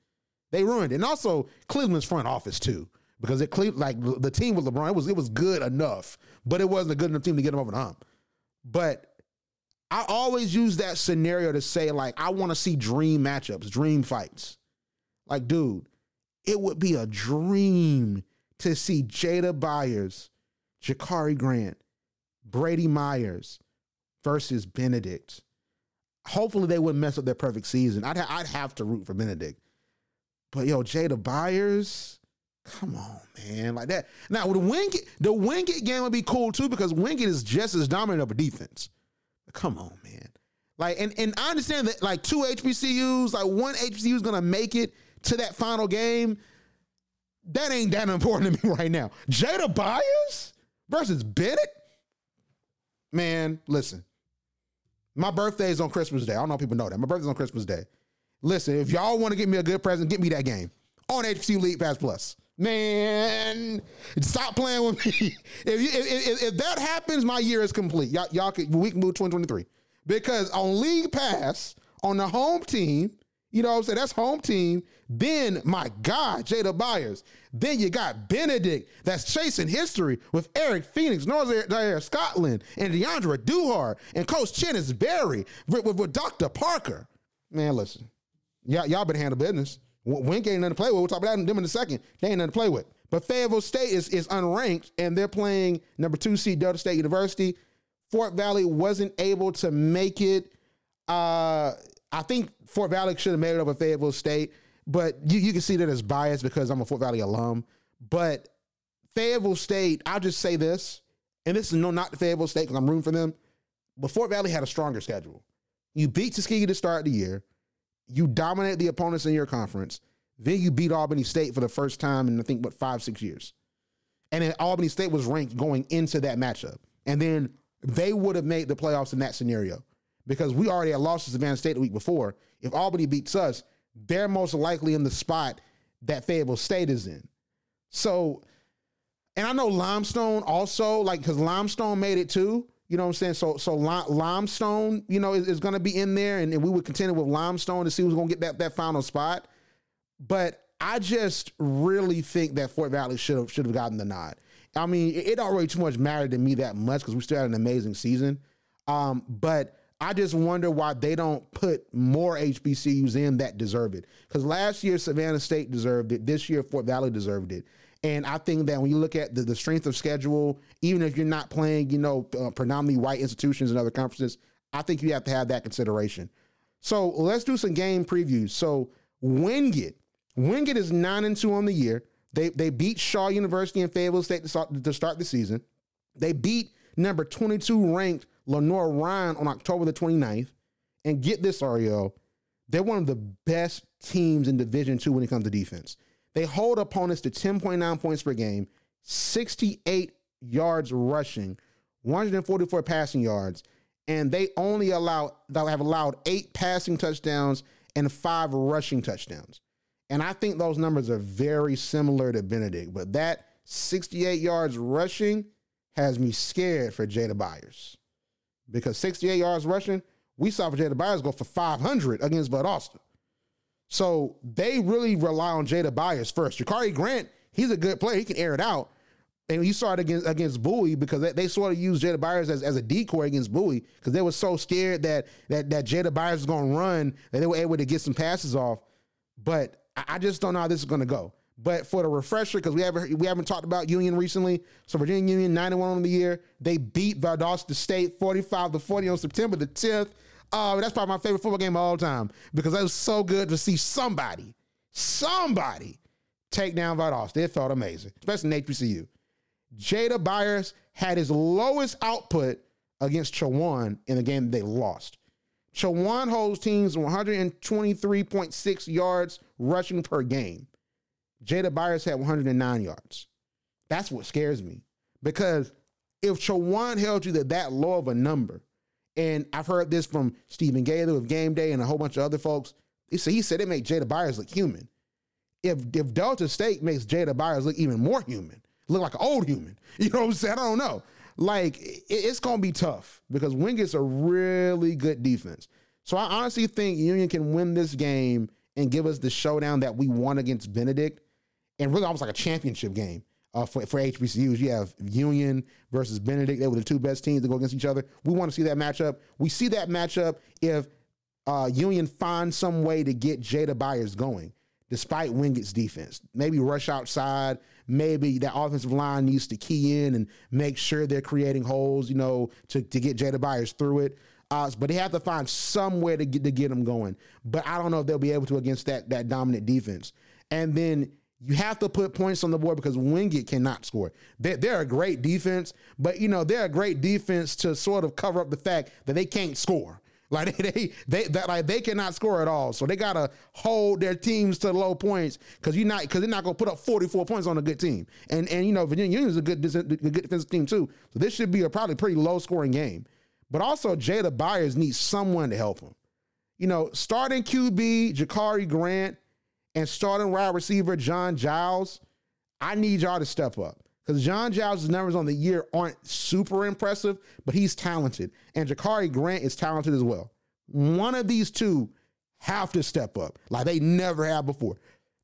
Speaker 3: They ruined it, and also Cleveland's front office too, because it like the team with LeBron, it was it was good enough, but it wasn't a good enough team to get them over the hump. But I always use that scenario to say, like, I want to see dream matchups, dream fights. Like, dude, it would be a dream to see Jada Byers, Jakari Grant, Brady Myers versus Benedict. Hopefully, they wouldn't mess up their perfect season. I'd, ha- I'd have to root for Benedict. But yo, Jada Byers, come on, man. Like that. Now, the Wingate, the Wingate game would be cool too because Wingate is just as dominant of a defense. Come on, man. Like, and, and I understand that like two HBCUs, like one HBCU is gonna make it to that final game. That ain't that important to me right now. Jada Byers versus Benedict. Man, listen. My birthday is on Christmas Day. I don't know if people know that. My birthday's on Christmas Day. Listen, if y'all want to get me a good present, get me that game on HBCU League Pass Plus. Man, stop playing with me. If, you, if, if, if, that happens, my year is complete. Y'all, y'all can, we can move 2023. Because on League Pass, on the home team, you know what I'm saying? That's home team. Then, my God, Jada Byers. Then you got Benedict that's chasing history with Eric Phoenix, North Northern Scotland, and Deandra Duhar, and Coach Chennis Berry with, with, with Dr. Parker. Man, listen, y'all, y'all been handle business. Wink ain't nothing to play with. We'll talk about them in a second. They ain't nothing to play with. But Fayetteville State is, is unranked and they're playing number two seed Delta State University. Fort Valley wasn't able to make it. Uh, I think Fort Valley should have made it over Fayetteville State. but you, you can see that as biased because I'm a Fort Valley alum. But Fayetteville State, I'll just say this, and this is no not the Fayetteville State because I'm rooting for them. But Fort Valley had a stronger schedule. You beat Tuskegee to start the year. You dominate the opponents in your conference. Then you beat Albany State for the first time in I think what five six years, and then Albany State was ranked going into that matchup, and then they would have made the playoffs in that scenario because we already had lost to Savannah State the week before. If Albany beats us, they're most likely in the spot that Fayetteville State is in. So, and I know Limestone also like because Limestone made it too. You know what I'm saying? So so Limestone, you know, is, is going to be in there, and, and we would contend with Limestone to see who's going to get that that final spot. But I just really think that Fort Valley should have should have gotten the nod. I mean, it, it already too much mattered to me that much because we still had an amazing season. Um, but I just wonder why they don't put more HBCUs in that deserve it. Because last year Savannah State deserved it. This year Fort Valley deserved it. And I think that when you look at the, the strength of schedule, even if you're not playing, you know, uh, predominantly white institutions and other conferences, I think you have to have that consideration. So let's do some game previews. So Wingate, Wingate is nine and two on the year. They they beat Shaw University and Fayetteville State to start, to start the season. They beat number 22 ranked Lenoir-Rhyne on October the 29th. And get this, Arielle, they're one of the best teams in Division Two when it comes to defense. They hold opponents to 10.9 points per game, 68 yards rushing, 144 passing yards, and they only allow they'll have allowed eight passing touchdowns and five rushing touchdowns. And I think those numbers are very similar to Benedict, but that 68 yards rushing has me scared for Jada Byers. Because 68 yards rushing, we saw Jada Byers go for 500 against Bud Austin. So they really rely on Jada Byers first. Jakari Grant, he's a good player. He can air it out. And you saw it against against Bowie because they, they sort of used Jada Byers as, as a decoy against Bowie because they were so scared that that that Jada Byers was going to run that they were able to get some passes off. But I, I just don't know how this is going to go. But for the refresher, because we haven't we haven't talked about Union recently. So Virginia Union 91 on the year. They beat Valdosta State 45 to 40 on September the 10th. Uh, that's probably my favorite football game of all time because it was so good to see somebody, somebody take down Valdosta. It felt amazing, especially in HBCU. Jada Byers had his lowest output against Chowan in the game they lost. Chowan holds teams 123.6 yards rushing per game. Jada Byers had 109 yards. That's what scares me because if Chowan held you to that low of a number, and I've heard this from Stephen Gaither of Game Day and a whole bunch of other folks. He said, he said it made Jada Byers look human. If if Delta State makes Jada Byers look even more human, look like an old human, you know what I'm saying? I don't know. Like it, it's gonna be tough because Wingate's a really good defense. So I honestly think Union can win this game and give us the showdown that we won against Benedict, and really almost like a championship game uh, for, for HBCUs. You have Union versus Benedict. They were the two best teams to go against each other. We want to see that matchup. We see that matchup if uh, Union finds some way to get Jada Byers going, despite Wingate's defense. Maybe rush outside. Maybe that offensive line needs to key in and make sure they're creating holes, you know, to, to get Jada Byers through it. Uh, but they have to find somewhere to get to get them going. But I don't know if they'll be able to against that that dominant defense. And then you have to put points on the board because Wingate cannot score. They're, they're, a great defense, but you know they're a great defense to sort of cover up the fact that they can't score. Like they they, they that like they cannot score at all. So they gotta hold their teams to low points because you're not because they're not gonna put up 44 points on a good team. And and you know Virginia Union is a good a good defensive team too. So this should be a probably pretty low scoring game. But also Jada Byers needs someone to help him. You know, starting QB Jakari Grant and starting wide receiver John Giles, I need y'all to step up. Because John Giles' numbers on the year aren't super impressive, but he's talented. And Jakari Grant is talented as well. One of these two have to step up like they never have before.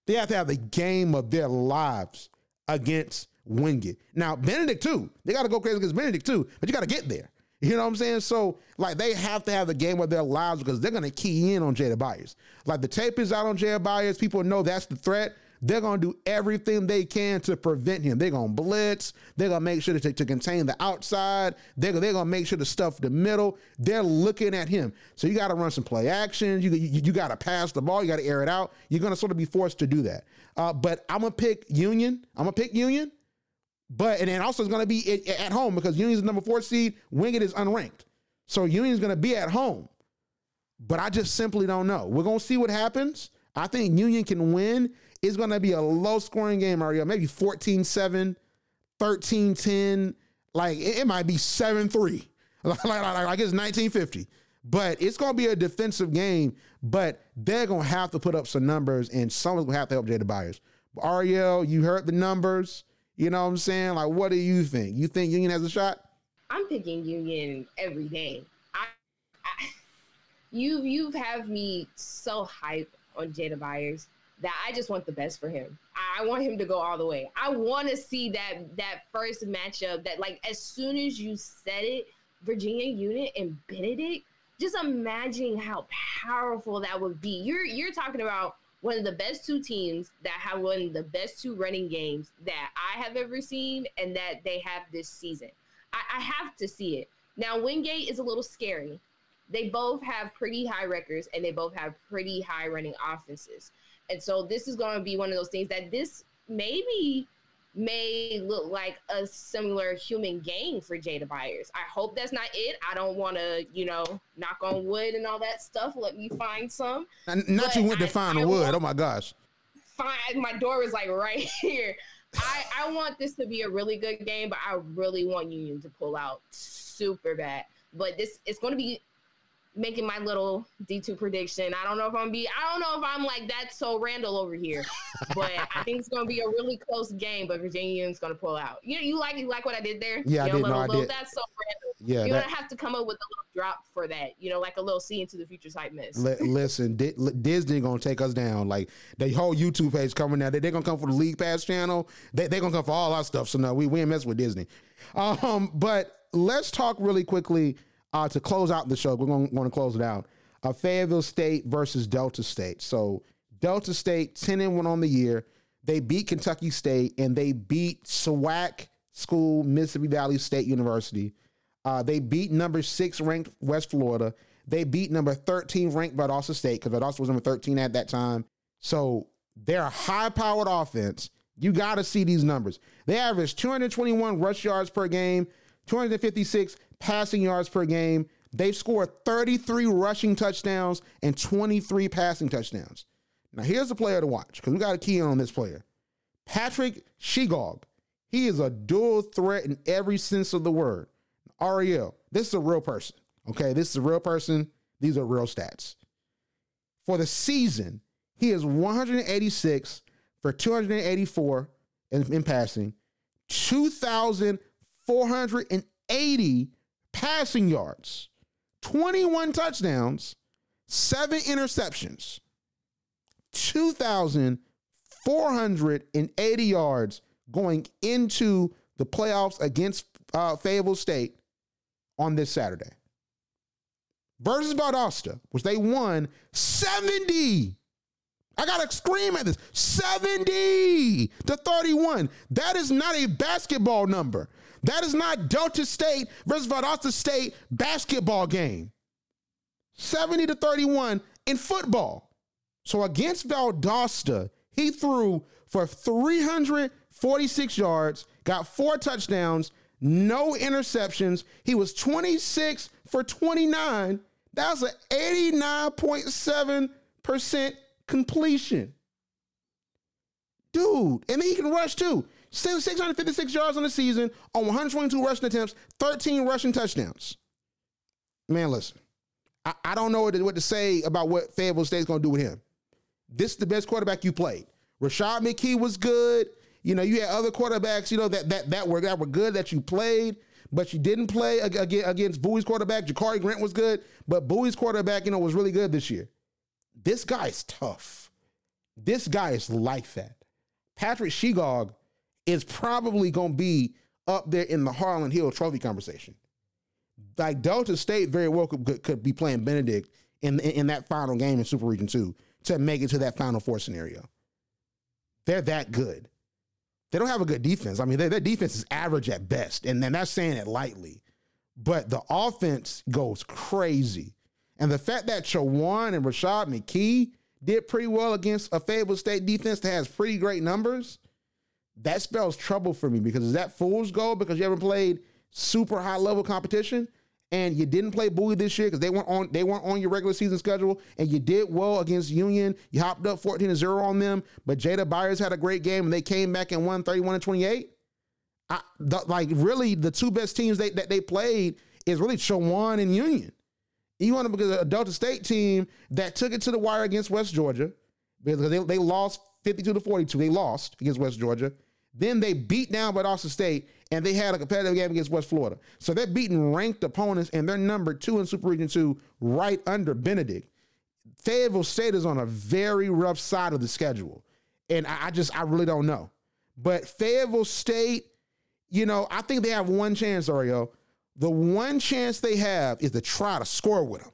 Speaker 3: They have to have the game of their lives against Wingate. Now, Benedict too. They got to go crazy against Benedict too, but you got to get there. You know what I'm saying? So, like, they have to have the game of their lives because they're going to key in on Jada Byers. Like, the tape is out on Jada Byers. People know that's the threat. they're going to do everything they can to prevent him. They're going to blitz. They're going to make sure to, to contain the outside. They're, they're going to make sure to stuff the middle. They're looking at him. So you got to run some play actions. You, you, you got to pass the ball. You got to air it out. You're going to sort of be forced to do that. Uh, but I'm to pick Union. I'm to pick Union. But, and then also it's going to be at, home because Union's the number four seed. Wingate is unranked. So Union's going to be at home. But I just simply don't know. We're going to see what happens. I think Union can win. It's going to be a low scoring game, Mario. Maybe 14 7, 13 10. Like it, it might be 7 3. like, like, like it's 1950. But it's going to be a defensive game, but they're going to have to put up some numbers and someone's going to have to help Jada Byers. Arielle, you heard the numbers. You know what I'm saying? Like, what do you think? You think Union has a shot?
Speaker 4: I'm picking Union every day. I, I you you've have me so hyped on Jada Byers that I just want the best for him. I want him to go all the way. I want to see that that first matchup that like as soon as you said it, Virginia Union and Benedict, just imagine how powerful that would be. You're you're talking about one of the best two teams that have one of the best two running games that I have ever seen and that they have this season. I, I have to see it. Now Wingate is a little scary they both have pretty high records and they both have pretty high running offenses. And so this is going to be one of those things that this maybe may look like a similar human game for Jada Byers. I hope that's not it. I don't want to, you know, knock on wood and all that stuff. Let me find some.
Speaker 3: And not but you went to find I wood. Want, oh my gosh.
Speaker 4: Fine. My door is like right here. I, I want this to be a really good game, but I really want Union to pull out super bad. But this it's going to be making my little D2 prediction. I don't know if I'm be I don't know if I'm like that so Randall over here. But I think it's gonna be a really close game, but Virginia's gonna pull out. You you like you like what I did there?
Speaker 3: Yeah,
Speaker 4: you
Speaker 3: know, I did. Little, no, little, I did.
Speaker 4: That's so Randall. Yeah, you're that, gonna have to come up with a little drop for that. You know, like a little see into the future type miss.
Speaker 3: Li- listen, Disney gonna take us down. Like the whole YouTube page coming now. They, they're gonna come for the League Pass channel. They they gonna come for all our stuff. So no, we we ain't mess with Disney. Um, but let's talk really quickly uh, to close out the show, we're going to close it out. Uh, Fayetteville State versus Delta State. So Delta State 10 and 1 on the year. They beat Kentucky State and they beat SWAC School, Mississippi Valley State University. Uh, they beat number six ranked West Florida. They beat number 13 ranked Valdosta State because Valdosta was number 13 at that time. So they're a high powered offense. You got to see these numbers. They average 221 rush yards per game, 256 passing yards per game. They've scored 33 rushing touchdowns and 23 passing touchdowns. Now, here's a player to watch because we got a key on this player Patrick Shegog. He is a dual threat in every sense of the word. Arielle, this is a real person. Okay, this is a real person. These are real stats. For the season, he is 186 for 284 in, in passing, 2,480 passing yards, 21 touchdowns, seven interceptions, 2,480 yards going into the playoffs against uh, Fayetteville State on this Saturday. Versus Valdosta, which they won 70. I gotta scream at this 70 to 31. That is not a basketball number. That is not Delta State versus Valdosta State basketball game. 70 to 31 in football. So against Valdosta, he threw for 346 yards, got four touchdowns, no interceptions. He was 26 for 29. That's an 89.7% completion. Dude, and then he can rush too. 656 yards on the season on 122 rushing attempts, 13 rushing touchdowns. Man, listen, I, I don't know what to, say about what Fayetteville State's going to do with him. This is the best quarterback you played. Rashad McKee was good. You know, you had other quarterbacks, you know, that that that were that were good that you played, but you didn't play against Bowie's quarterback. Jakari Grant was good, but Bowie's quarterback, you know, was really good this year. This guy is tough. This guy is like that. Patrick Shegog is probably going to be up there in the Harlan Hill Trophy conversation. Like Delta State very well could, could be playing Benedict in, in, in that final game in Super Region Two to make it to that Final Four scenario. they're that good. They don't have a good defense. I mean, their, their defense is average at best, and then that's saying it lightly. But the offense goes crazy. And the fact that Chowan and Rashad McKee did pretty well against a Fayetteville State defense that has pretty great numbers, that spells trouble for me because is that fool's goal because you haven't played super high level competition and you didn't play Bowie this year because they weren't on they weren't on your regular season schedule and you did well against Union. You hopped up 14 to 0 on them, but Jada Byers had a great game and they came back and won 31 to 28. I, like really the two best teams they, that they played is really Chowan and Union. You want to because a Delta State team that took it to the wire against West Georgia because they, they lost 52 to 42. They lost against West Georgia. Then they beat down Valdosta State and they had a competitive game against West Florida. So they're beating ranked opponents and they're number two in Super Region 2 right under Benedict. Fayetteville State is on a very rough side of the schedule. And I, I just, I really don't know. But Fayetteville State, you know, I think they have one chance, Oreo. The one chance they have is to try to score with them.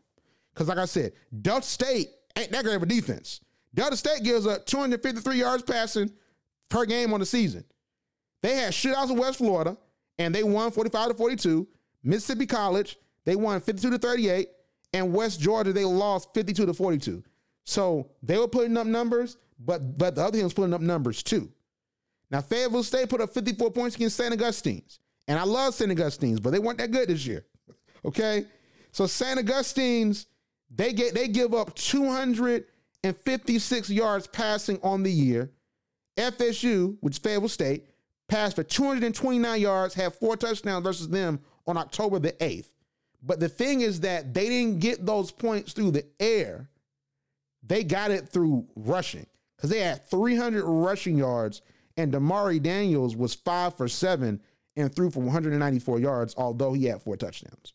Speaker 3: Because, like I said, Delta State ain't that great of a defense. Delta State gives up 253 yards passing per game on the season. They had shootouts in West Florida, and they won 45 to 42. Mississippi College, they won 52 to 38. And West Georgia, they lost 52 to 42. So they were putting up numbers, but but the other team was putting up numbers too. Now Fayetteville State put up 54 points against St. Augustine's. And I love St. Augustine's, but they weren't that good this year. Okay? So St. Augustine's, they get they give up 256 yards passing on the year. FSU, which is Fayetteville State, passed for 229 yards, had four touchdowns versus them on October the 8th. But the thing is that they didn't get those points through the air. They got it through rushing because they had 300 rushing yards, and Damari Daniels was five for seven and threw for 194 yards, although he had four touchdowns.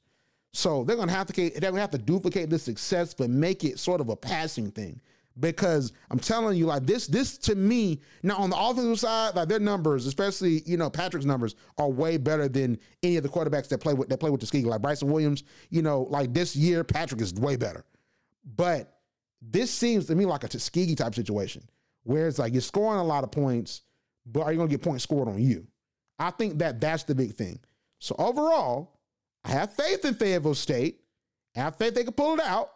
Speaker 3: So they're gonna have to they're gonna have to duplicate this success, but make it sort of a passing thing. Because I'm telling you, like this, this to me, now on the offensive side, like their numbers, especially you know Patrick's numbers, are way better than any of the quarterbacks that play with that play with Tuskegee, like Bryson Williams. You know, like this year, Patrick is way better. But this seems to me like a Tuskegee type situation, where it's like you're scoring a lot of points, but are you gonna get points scored on you? I think that that's the big thing. So overall, I have faith in Fayetteville State. I have faith they can pull it out.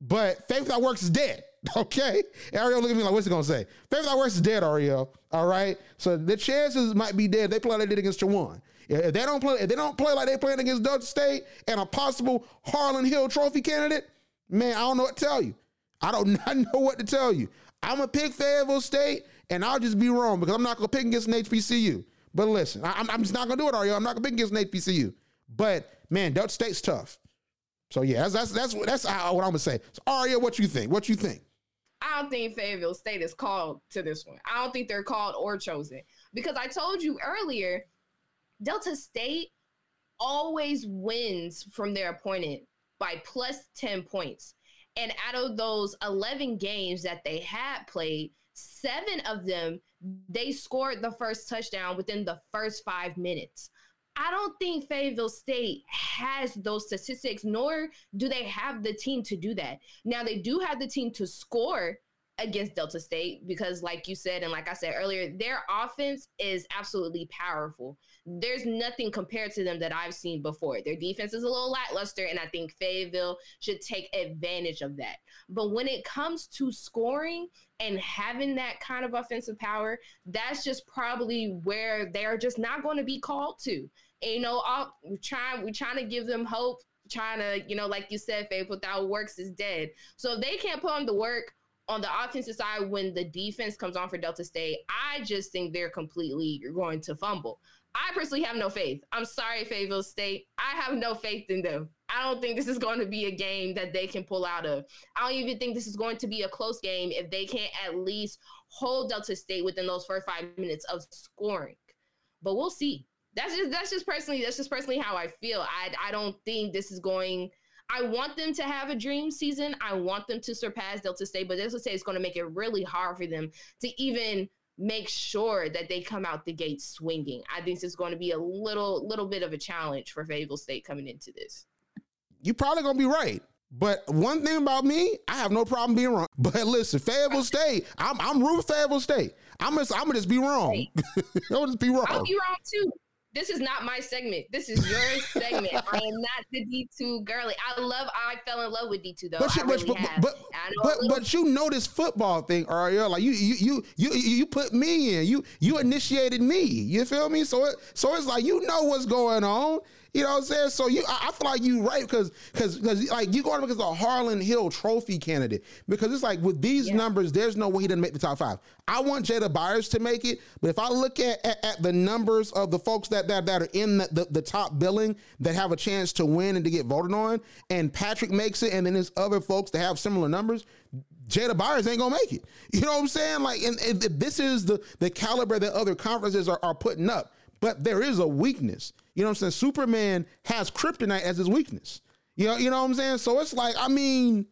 Speaker 3: But faith that works is dead. Okay. Arielle, look at me like, what's he gonna say? Faith that works is dead, Arielle. All right. So the chances might be dead. They play like they did against Chowan. If they don't play, if they don't play like they playing against Delta State and a possible Harlan Hill Trophy candidate, man, I don't know what to tell you. I don't not know what to tell you. I'm gonna pick Fayetteville State, and I'll just be wrong because I'm not gonna pick against an HBCU. But listen, I, am just not gonna do it, Arielle. I'm not gonna pick against an HBCU. But man, Delta State's tough. So yeah, that's that's that's, that's what I'm gonna say. So Aria, what you think? What you think?
Speaker 4: I don't think Fayetteville State is called to this one. I don't think they're called or chosen because I told you earlier, Delta State always wins from their opponent by plus 10 points. And out of those 11 games that they had played, seven of them, they scored the first touchdown within the first five minutes. I don't think Fayetteville State has those statistics, nor do they have the team to do that. Now, they do have the team to score against Delta State because, like you said, and like I said earlier, their offense is absolutely powerful. There's nothing compared to them that I've seen before. Their defense is a little lackluster, and I think Fayetteville should take advantage of that. But when it comes to scoring and having that kind of offensive power, that's just probably where they're just not going to be called to. You know, all, we're trying we're trying to give them hope trying to, you know, like you said, faith without works is dead. So if they can't put on the work, on the offensive side, when the defense comes on for Delta State, I just think they're completely going to fumble. I personally have no faith. I'm sorry, Fayetteville State. I have no faith in them. I don't think this is going to be a game that they can pull out of. I don't even think this is going to be a close game if they can't at least hold Delta State within those first five minutes of scoring. But we'll see. That's just that's just personally that's just personally how I feel. I I don't think this is going I want them to have a dream season. I want them to surpass Delta State, but Delta State is going to make it really hard for them to even make sure that they come out the gate swinging. I think it's going to be a little little bit of a challenge for Fayetteville State coming into this.
Speaker 3: You're probably gonna be right. But one thing about me, I have no problem being wrong. But listen, Fayetteville State, I'm I'm rooting Fayetteville State. I'm just I'm gonna just be wrong. I'll just be wrong.
Speaker 4: I'll be wrong too. This is not my segment. This is your segment. I am not the D2 girly. I love I fell in love with D2 though. But you, really
Speaker 3: but,
Speaker 4: have.
Speaker 3: but, but, but, you know this football thing, Arielle. Like you you you you you put me in. You you initiated me. You feel me? So it, so it's like you know what's going on. You know what I'm saying? So you, I, I feel like you right because because because like you going against a Harlan Hill Trophy candidate because it's like with these yeah. numbers, there's no way he didn't make the top five. I want Jada Byers to make it, but if I look at, at, at the numbers of the folks that that, that are in the, the, the top billing that have a chance to win and to get voted on, and Patrick makes it, and then there's other folks that have similar numbers, Jada Byers ain't gonna make it. You know what I'm saying? Like, and, and this is the the caliber that other conferences are, are putting up. But there is a weakness. You know what I'm saying? Superman has kryptonite as his weakness. You know, you know what I'm saying? So it's like, I mean,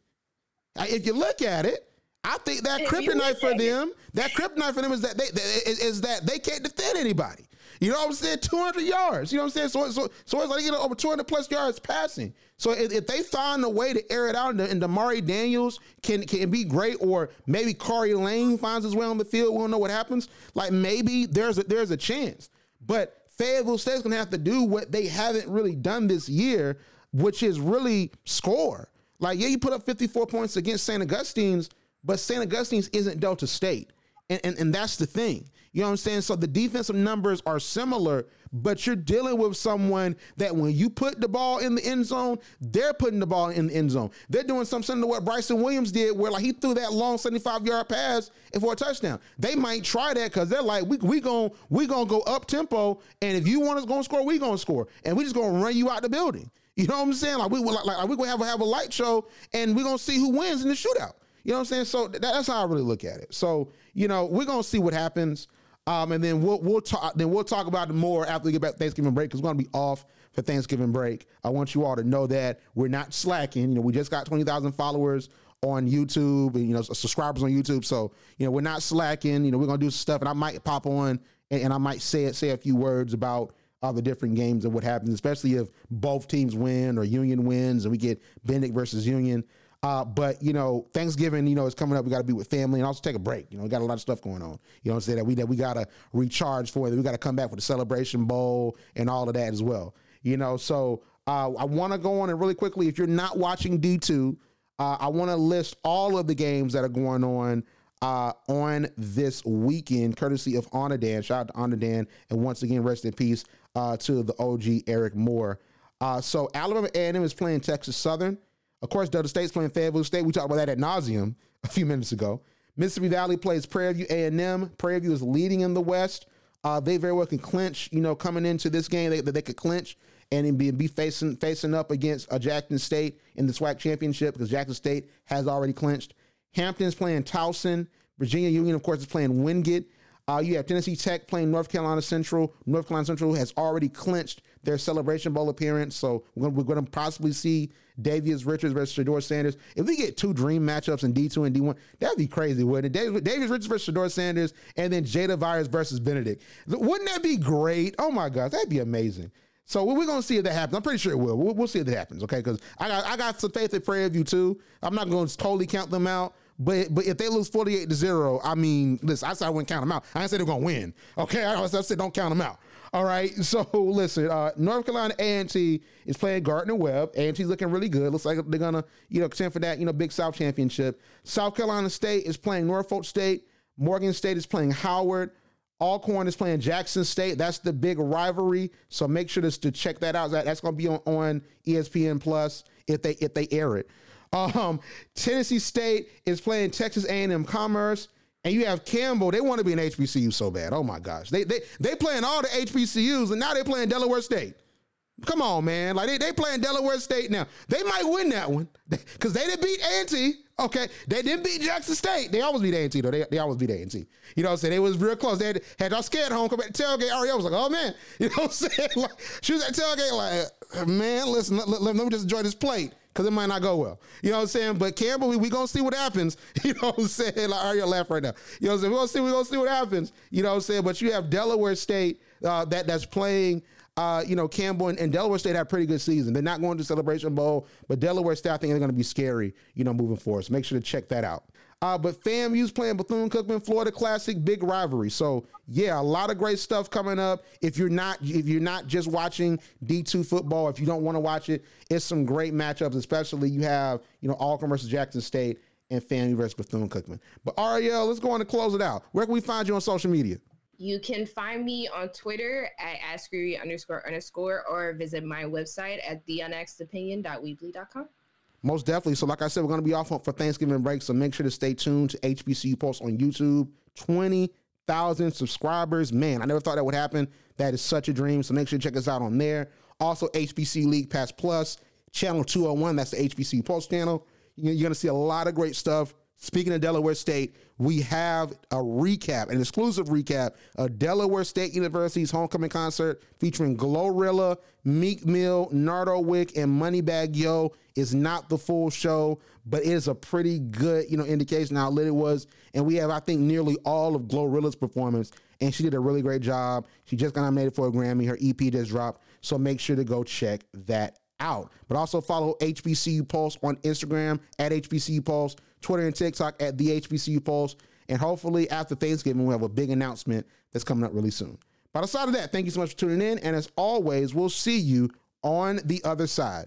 Speaker 3: if you look at it, I think that kryptonite for them, that kryptonite for them is that they is, is that they can't defend anybody. You know what I'm saying? 200 yards. You know what I'm saying? So, so, so it's like you know over 200 plus yards passing. So if, if they find a way to air it out, and, and Damari Daniels can can be great, or maybe Corey Lane finds his way on the field, we don't know what happens. Like maybe there's a, there's a chance. But Fayetteville State's gonna have to do what they haven't really done this year, which is really score. Like, yeah, you put up 54 points against St. Augustine's, but St. Augustine's isn't Delta State. And, and, and that's the thing. You know what I'm saying? So the defensive numbers are similar, but you're dealing with someone that when you put the ball in the end zone, they're putting the ball in the end zone. They're doing something to what Bryson Williams did, where like he threw that long 75 yard pass for a touchdown. They might try that because they're like, we we going we gonna go up tempo, and if you want us to score, we gonna score, and we just gonna run you out the building. You know what I'm saying? Like we like, like we gonna have a, have a light show, and we gonna see who wins in the shootout. You know what I'm saying? So that, that's how I really look at it. So you know we're gonna see what happens. Um, and then we'll we'll talk then we'll talk about it more after we get back Thanksgiving break because we're gonna be off for Thanksgiving break. I want you all to know that we're not slacking. You know, we just got twenty thousand followers on YouTube and you know subscribers on YouTube. So you know we're not slacking. You know we're gonna do some stuff, and I might pop on and, and I might say it, say a few words about all the different games and what happens, especially if both teams win or Union wins and we get Benedict versus Union. Uh, but you know, Thanksgiving, you know, is coming up. We got to be with family and also take a break. You know, we got a lot of stuff going on. You know, I'm saying that we that we got to recharge for it. We got to come back for the celebration bowl and all of that as well. You know, so uh, I want to go on and really quickly. If you're not watching D2, uh, I want to list all of the games that are going on uh, on this weekend, courtesy of Onnidan. Shout out to Onnidan, and once again, rest in peace uh, to the OG Eric Moore. Uh, so Alabama A&M is playing Texas Southern. Of course, Delta State's playing Fayetteville State. We talked about that at nauseum a few minutes ago. Mississippi Valley plays Prairie View A&M. Prairie View is leading in the West. Uh, they very well can clinch. You know, coming into this game, they, they could clinch and be, be facing facing up against a Jackson State in the SWAC championship because Jackson State has already clinched. Hampton's playing Towson. Virginia Union, of course, is playing Wingate. Uh, you have Tennessee Tech playing North Carolina Central. North Carolina Central has already clinched their Celebration Bowl appearance, so we're going to possibly see Davius Richards versus Shedeur Sanders. If we get two dream matchups in D2 and D1, that'd be crazy, wouldn't it? Davius Richards versus Shedeur Sanders, and then Jada Byers versus Benedict. Wouldn't that be great? Oh my gosh, that'd be amazing. So we're gonna see if that happens. I'm pretty sure it will. We'll, see if that happens, okay? Because I got I got some faith in prayer Prairie View too. I'm not to totally count them out. But but if they lose 48 to 0, I mean, listen, I said I wouldn't count them out. I didn't say they're gonna win. Okay, I said don't count them out. All right. So listen, uh, North Carolina A&T is playing Gardner Webb. A&T's looking really good. Looks like they're gonna, you know, contend for that, you know, Big South championship. South Carolina State is playing Norfolk State. Morgan State is playing Howard. Alcorn is playing Jackson State. That's the big rivalry. So make sure to, check that out. That's going to be on, on ESPN Plus if they if they air it. Um, Tennessee State is playing Texas A&M Commerce, and you have Campbell. They want to be an HBCU so bad. Oh my gosh, they they they playing all the HBCUs, and now they're playing Delaware State. Come on, man. Like they they playing Delaware State now. They might win that one because they didn't beat A&T. Okay, they didn't beat Jackson State. They always beat A&T though. They, they always beat A&T. You know what I'm saying? It was real close. They had, had y'all scared home. Come back tailgate. Arielle was like, oh man. You know what I'm saying? Like, she was at tailgate like, man, listen, let, let, let me just enjoy this plate because it might not go well. You know what I'm saying? But Campbell, we, we gonna see what happens. You know what I'm saying? Like Arielle laugh right now. You know what I'm saying? We're gonna see, we're gonna see what happens. You know what I'm saying? But you have Delaware State uh, that that's playing uh, you know, Campbell and, and, Delaware State had a pretty good season. They're not going to Celebration Bowl, but Delaware State, I think, they're going to be scary, you know, moving forward. So make sure to check that out. Uh, but FAMU's playing Bethune Cookman, Florida Classic, big rivalry. So yeah, a lot of great stuff coming up. If you're not if you're not just watching D2 football, if you don't want to watch it, it's some great matchups. Especially you have you know Alcorn versus Jackson State and FAMU versus Bethune Cookman. But Arielle, let's go on to close it out. Where can we find you on social media?
Speaker 4: You can find me on Twitter at askery underscore underscore or visit my website at theunexedopinion.weebly.com.
Speaker 3: Most definitely. So, like I said, we're going to be off for Thanksgiving break. So, make sure to stay tuned to HBCU Pulse on YouTube. 20,000 subscribers. Man, I never thought that would happen. That is such a dream. So, make sure to check us out on there. Also, HBCU League Pass Plus, channel 201. That's the HBCU Pulse channel. You're going to see a lot of great stuff Speaking of Delaware State, we have a recap, an exclusive recap of Delaware State University's homecoming concert featuring Glorilla, Meek Mill, Nardo Wick, and Moneybagg Yo. Is not the full show, but it is a pretty good, you know, indication how lit it was. And we have, I think, nearly all of Glorilla's performance, and she did a really great job. She just got nominated for a Grammy. Her EP just dropped, so make sure to go check that out. But also follow HBCU Pulse on Instagram at HBCU Pulse, Twitter and TikTok at the HBCU Pulse. And hopefully after Thanksgiving, we'll have a big announcement that's coming up really soon. But aside of that, thank you so much for tuning in. And as always, we'll see you on the other side.